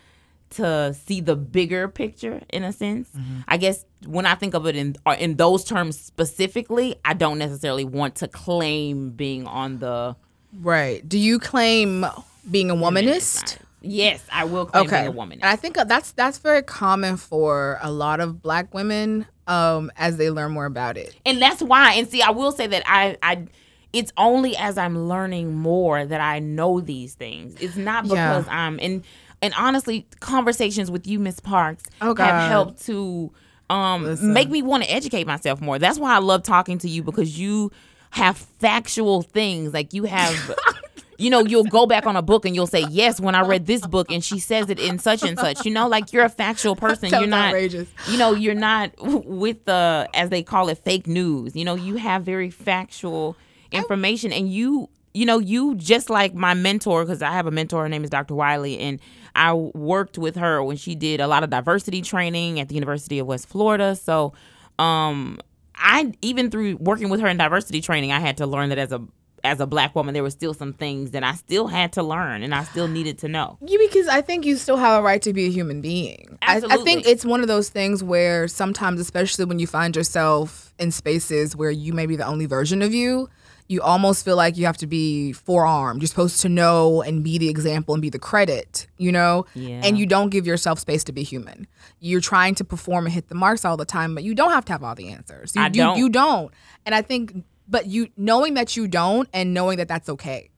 to see the bigger picture in a sense. Mm-hmm. I guess when I think of it in uh, in those terms specifically, I don't necessarily want to claim being on the right. Do you claim being a womanist? Yes, I will claim okay. being a woman. And I think that's that's very common for a lot of black women um, as they learn more about it. And that's why. And see, I will say that I I it's only as I'm learning more that I know these things. It's not because yeah. I'm and and honestly, conversations with you, Miss Parks, oh, have helped to um, make me want to educate myself more. That's why I love talking to you because you have factual things. Like you have you know, you'll go back on a book and you'll say, "Yes, when I read this book and she says it in such and such." You know, like you're a factual person. you're not outrageous. You know, you're not with the as they call it fake news. You know, you have very factual information and you you know, you just like my mentor, because I have a mentor, her name is Dr. Wiley, and I worked with her when she did a lot of diversity training at the University of West Florida. So, um, I even through working with her in diversity training, I had to learn that as a as a black woman, there were still some things that I still had to learn and I still needed to know. You because I think you still have a right to be a human being. Absolutely. I, I think it's one of those things where sometimes, especially when you find yourself in spaces where you may be the only version of you, you almost feel like you have to be forearmed. You're supposed to know and be the example and be the credit, you know? Yeah. And you don't give yourself space to be human. You're trying to perform and hit the marks all the time, but you don't have to have all the answers. You, I don't. You, you don't. And I think but you knowing that you don't and knowing that that's okay.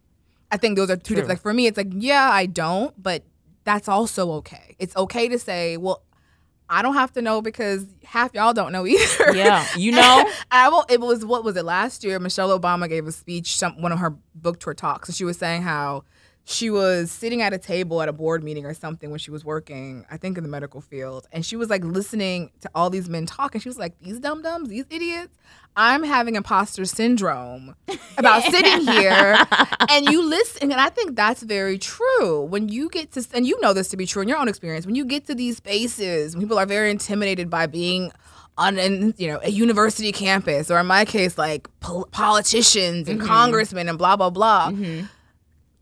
I think those are two different. Like for me, it's like yeah, I don't, but that's also okay. It's okay to say, well, I don't have to know because half y'all don't know either. Yeah, you know. I will. It was what was it last year? Michelle Obama gave a speech, some, one of her book tour talks, and she was saying how she was sitting at a table at a board meeting or something when she was working, I think in the medical field, and she was like listening to all these men talk, and she was like, "These dum dums, these idiots." I'm having imposter syndrome about sitting here, and you listen, and I think that's very true. When you get to, and you know this to be true in your own experience, when you get to these spaces, people are very intimidated by being on an you know a university campus or in my case like pol- politicians and mm-hmm. congressmen and blah blah blah mm-hmm.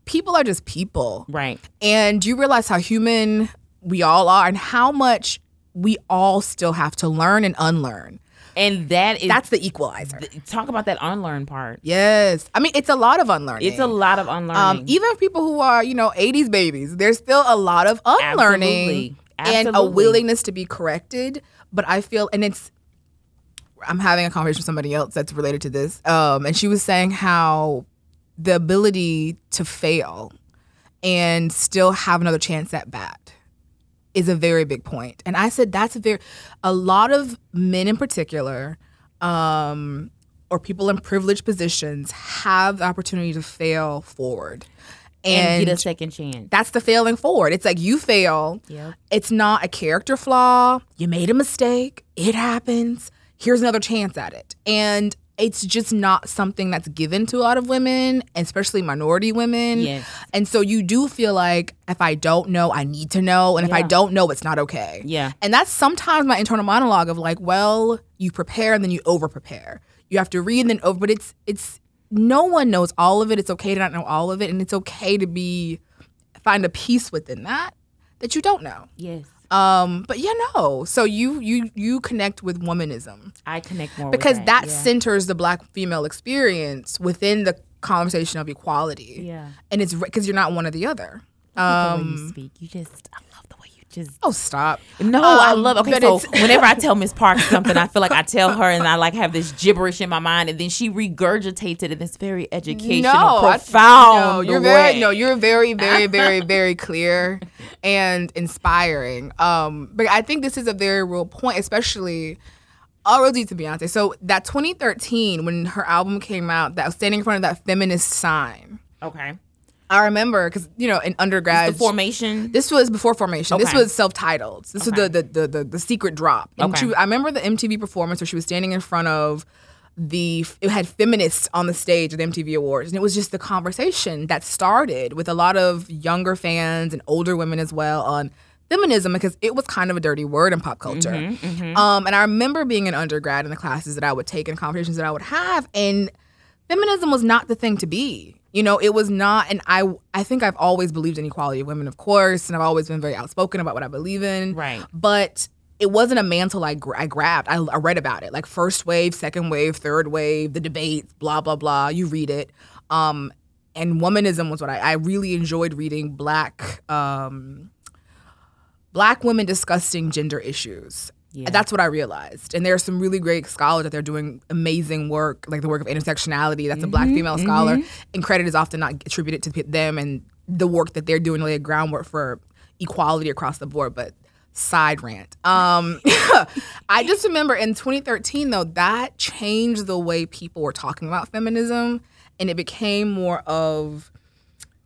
People are just people Right. and you realize how human we all are and how much we all still have to learn and unlearn And that is that's the equalizer talk about that unlearn part. yes i mean it's a lot of unlearning It's a lot of unlearning. um, even people who are, you know, 80s babies, there's still a lot of unlearning Absolutely. and a willingness to be corrected. But I feel, and it's, I'm having a conversation with somebody else that's related to this. Um, and she was saying how the ability to fail and still have another chance at bat is a very big point. And I said that's a very a lot of men in particular, um, or people in privileged positions have the opportunity to fail forward. and, And, get a second chance. that's the failing forward. It's like you fail. Yep. It's not a character flaw. You made a mistake. It happens. Here's another chance at it. And it's just not something that's given to a lot of women, especially minority women. Yes. And so you do feel like if I don't know, I need to know. And if I don't know, it's not okay. Yeah. And that's sometimes my internal monologue of like, well, you prepare and then you over prepare. You have to read and then over, but it's it's no one knows all of it. It's okay to not know all of it, and it's okay to be find a peace within that that you don't know. Yes. Um, but yeah, no. So you you you connect with womanism I connect more because that that. yeah. centers the black female experience within the conversation of equality. Yeah. and it's because you're not one or the other. the way you Um, speak. You just just oh, stop. No, I Um, love. Okay, so whenever I tell Miss Parks something, I feel like I tell her, and I like have this gibberish in my mind, and then she regurgitates it in this very educational, I- profound. no, you're way. very no, you're very, very, very, very clear and inspiring. Um, but I think this is a very real point, especially all lead to Beyonce. So that 2013, when her album came out, that was standing in front of that feminist sign. okay. I remember because you know in undergrad, The formation. This was before formation. This was self-titled. This was the, the the the the secret drop. And Okay. she, I remember the MTV performance where she was standing in front of the it had feminists on the stage at the MTV Awards, and it was just the conversation that started with a lot of younger fans and older women as well on feminism because it was kind of a dirty word in pop culture. Um, and I remember being an undergrad in the classes that I would take and conversations that I would have, and feminism was not the thing to be. You know, it was not, and I I think I've always believed in equality of women, of course, and I've always been very outspoken about what I believe in. Right. But it wasn't a mantle I, gra- I grabbed. I, I read about it, like first wave, second wave, third wave, the debates, blah blah blah. You read it. Um, and womanism was what I, I really enjoyed reading. Black um, black women discussing gender issues. Yeah. That's what I realized. And there are some really great scholars that they're doing amazing work, like the work of intersectionality. That's a black Mm-hmm, female scholar, and credit is often not attributed to them and the work that they're doing to lay a groundwork for equality across the board. But side rant. Um, I just remember in 2013 though that changed the way people were talking about feminism, and it became more of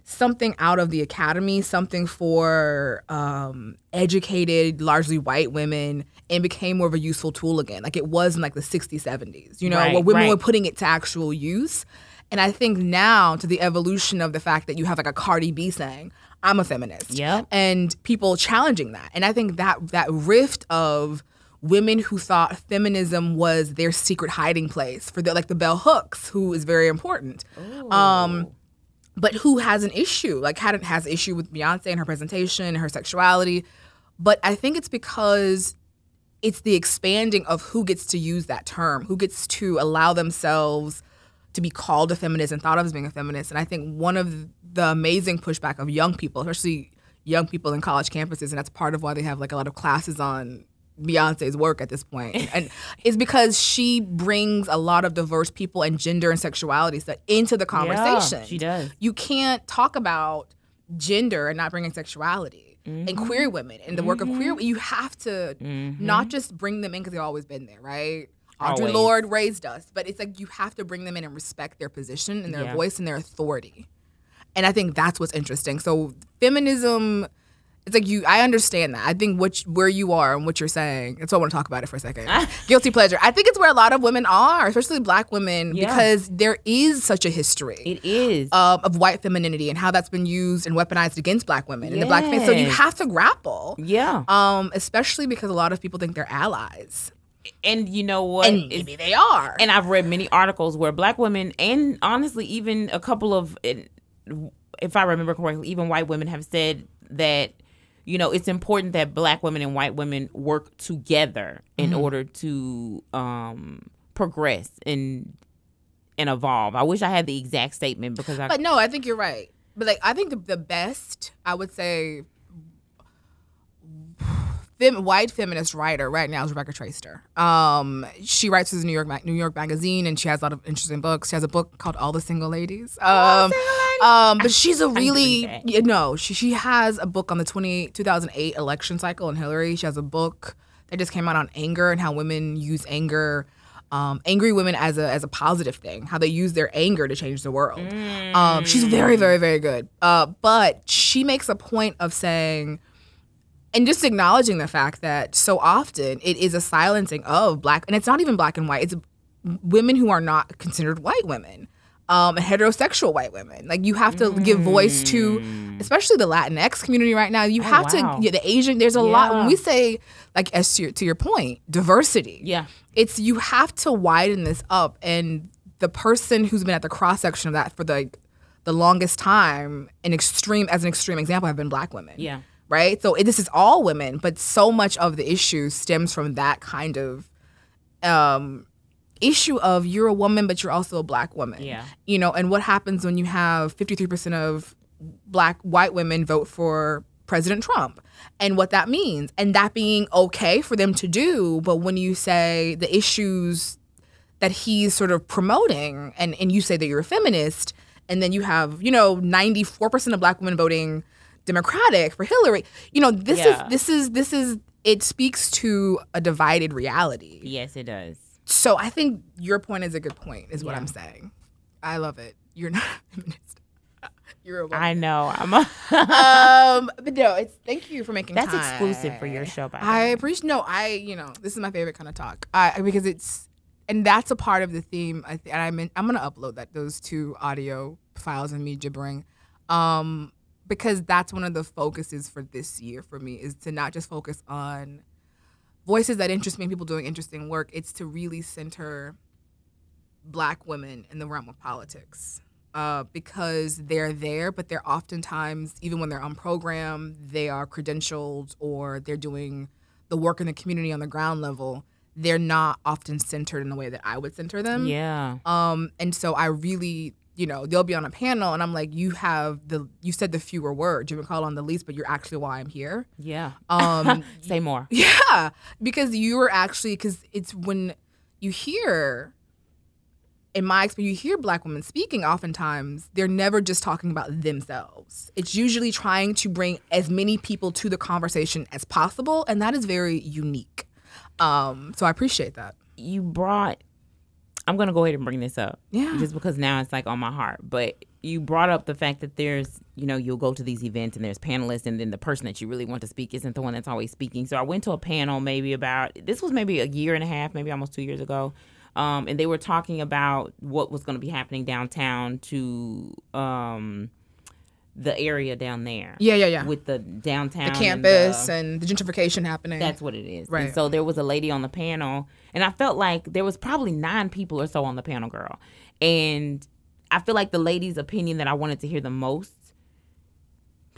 something out of the academy, something for um, educated, largely white women, and became more of a useful tool again. Like it was in like the 60s, 70s, you know, Right, where women right. were putting it to actual use. And I think now to the evolution of the fact that you have like a Cardi B saying, I'm a feminist. Yeah. And people challenging that. And I think that that rift of women who thought feminism was their secret hiding place for the like the bell hooks, who is very important Um, but who has an issue like had has issue with beyonce and her presentation and her sexuality but i think it's because it's the expanding of who gets to use that term who gets to allow themselves to be called a feminist and thought of as being a feminist and i think one of the amazing pushback of young people especially young people in college campuses and that's part of why they have like a lot of classes on Beyonce's work at this point, and is because she brings a lot of diverse people and gender and sexuality stuff into the conversation. she does. You can't talk about gender and not bring in sexuality and Mm-hmm. queer women and the work of queer. You have to not just bring them in because they've always been there, right? Audre. Lorde raised us, but it's like you have to bring them in and respect their position and their Yeah. voice and their authority. And I think that's what's interesting. So feminism, it's like you. I understand that. I think which where you are and what you're saying. That's why I want to talk about it for a second. Guilty pleasure. I think it's where a lot of women are, especially Black women, Yeah. because there is such a history It is. um, of white femininity and how that's been used and weaponized against Black women in the Black face. So you have to grapple. yeah. Um, especially because a lot of people think they're allies. and you know what? And maybe they are. And I've read many articles where black women, and honestly, even a couple of, if I remember correctly, even white women have said that you know it's important that black women and white women work together in mm-hmm. order to um, progress and and evolve. I wish I had the exact statement because I. But no, I think you're right. But like, I think the, the best I would say fem- white feminist writer right now is Rebecca Traister. Um, she writes for the New York New York Magazine, and she has a lot of interesting books. She has a book called All the Single Ladies. Um, um, but she's a really you know she she has a book on the 20, 2008 election cycle and Hillary. She has a book that just came out on anger and how women use anger. Um, angry women as a as a positive thing, how they use their anger to change the world. Mm. Um, she's very, very, very good. Uh, but she makes a point of saying, and just acknowledging the fact that so often it is a silencing of black and it's not even black and white it's women who are not considered white women um, heterosexual white women like you have to mm. give voice to mm. especially the latinx community right now you oh, have wow. to yeah, the asian there's a yeah. lot when we say like as to your, to your point diversity yeah it's you have to widen this up and the person who's been at the cross section of that for the the longest time an extreme as an extreme example have been black women yeah right? So this is all women, but so much of the issue stems from that kind of um, issue of you're a woman, but you're also a black woman. Yeah. You know, and what happens when you have 53% of black white women vote for President Trump and what that means, and that being okay for them to do. But when you say the issues that he's sort of promoting, and, and you say that you're a feminist, and then you have, you know, 94% of black women voting Democratic for Hillary. You know, this yeah. is this is this is it speaks to a divided reality. Yes, it does. So I think your point is a good point, is what yeah. I'm saying. I love it. You're not a feminist. You're a woman. I know. I'm a um, but no, it's thank you for making That's time. exclusive for your show, by I appreciate no, I you know, this is my favorite kind of talk. I because it's and that's a part of the theme. I th- and I'm in, I'm gonna upload that those two audio files and me gibbering. Um, because that's one of the focuses for this year for me is to not just focus on voices that interest me and people doing interesting work it's to really center black women in the realm of politics uh, because they're there but they're oftentimes even when they're on program they are credentialed or they're doing the work in the community on the ground level. They're not often centered in the way that i would center them. Yeah. Um, and so i really you know, they'll be on a panel and I'm like, you have the you said the fewer words. You've been called on the least, but you're actually why I'm here. Yeah. Um say more. Yeah. Because you were actually because it's when you hear in my experience, you hear black women speaking, oftentimes they're never just talking about themselves. It's usually trying to bring as many people to the conversation as possible, and that is very unique. Um, so I appreciate that. You brought I'm gonna go ahead and bring this up. Yeah. Just because now it's like on my heart. But you brought up the fact that there's, you know, you'll go to these events and there's panelists and then the person that you really want to speak isn't the one that's always speaking. So I went to a panel maybe about this was maybe a year and a half, maybe almost two years ago. Um, and they were talking about what was going to be happening downtown to um, the area down there. Yeah, yeah, yeah. With the downtown, the campus, and the, and the gentrification happening. That's what it is. Right. And so there was a lady on the panel, and I felt like there was probably nine people or so on the panel, girl. And I feel like the lady's opinion that I wanted to hear the most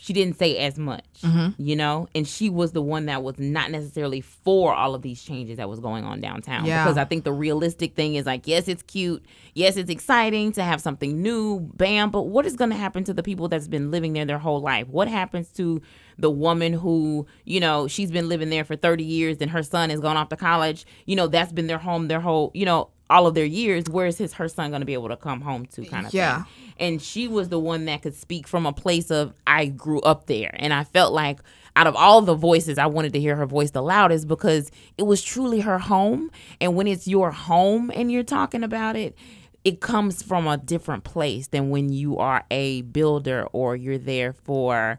she didn't say as much, mm-hmm. you know, and she was the one that was not necessarily for all of these changes that was going on downtown. Yeah. Because I think the realistic thing is like, yes, it's cute, yes, it's exciting to have something new, bam, but what is going to happen to the people that's been living there their whole life? What happens to the woman who, you know, she's been living there for 30 years and her son has gone off to college, you know, that's been their home their whole, you know, all of their years, where is his her son going to be able to come home to kind of yeah. thing. And she was the one that could speak from a place of I grew up there, and I felt like out of all the voices, I wanted to hear her voice the loudest because it was truly her home. And when it's your home and you're talking about it, it comes from a different place than when you are a builder or you're there for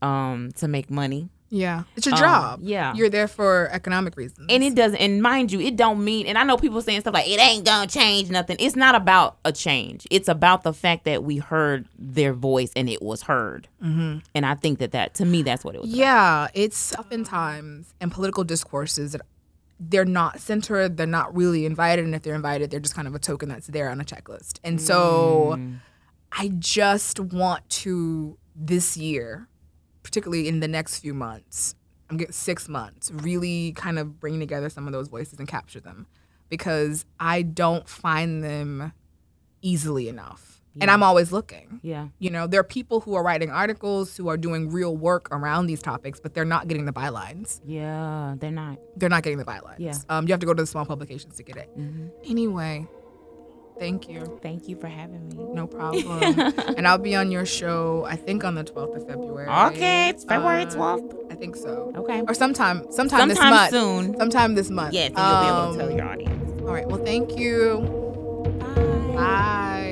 um, to make money yeah, it's your um, job. Yeah, you're there for economic reasons, and it doesn't. And mind you, it don't mean. And I know people saying stuff like it ain't gonna change nothing. It's not about a change. It's about the fact that we heard their voice and it was heard. Mm-hmm. And I think that that to me that's what it was. Yeah, about. it's oftentimes in political discourses that they're not centered, they're not really invited, and if they're invited, they're just kind of a token that's there on a checklist. And so Mm. I just want to this year, particularly in the next few months, I'm getting six months, really kind of bring together some of those voices and capture them because I don't find them easily enough. And I'm always looking. Yeah. You know, there are people who are writing articles who are doing real work around these topics, but they're not getting the bylines. Yeah, they're not. They're not getting the bylines. Yeah. Um, you have to go to the small publications to get it. Mm-hmm. Anyway, thank you. Thank you for having me. No problem. and I'll be on your show, I think on the 12th of February. Okay, it's February Uh, 12th. I think so. Okay. Or sometime, sometime, this Sometime month. soon. Sometime this month. Yes, and you'll be able to tell Um, your audience. All right. Well, thank you. Bye. Bye.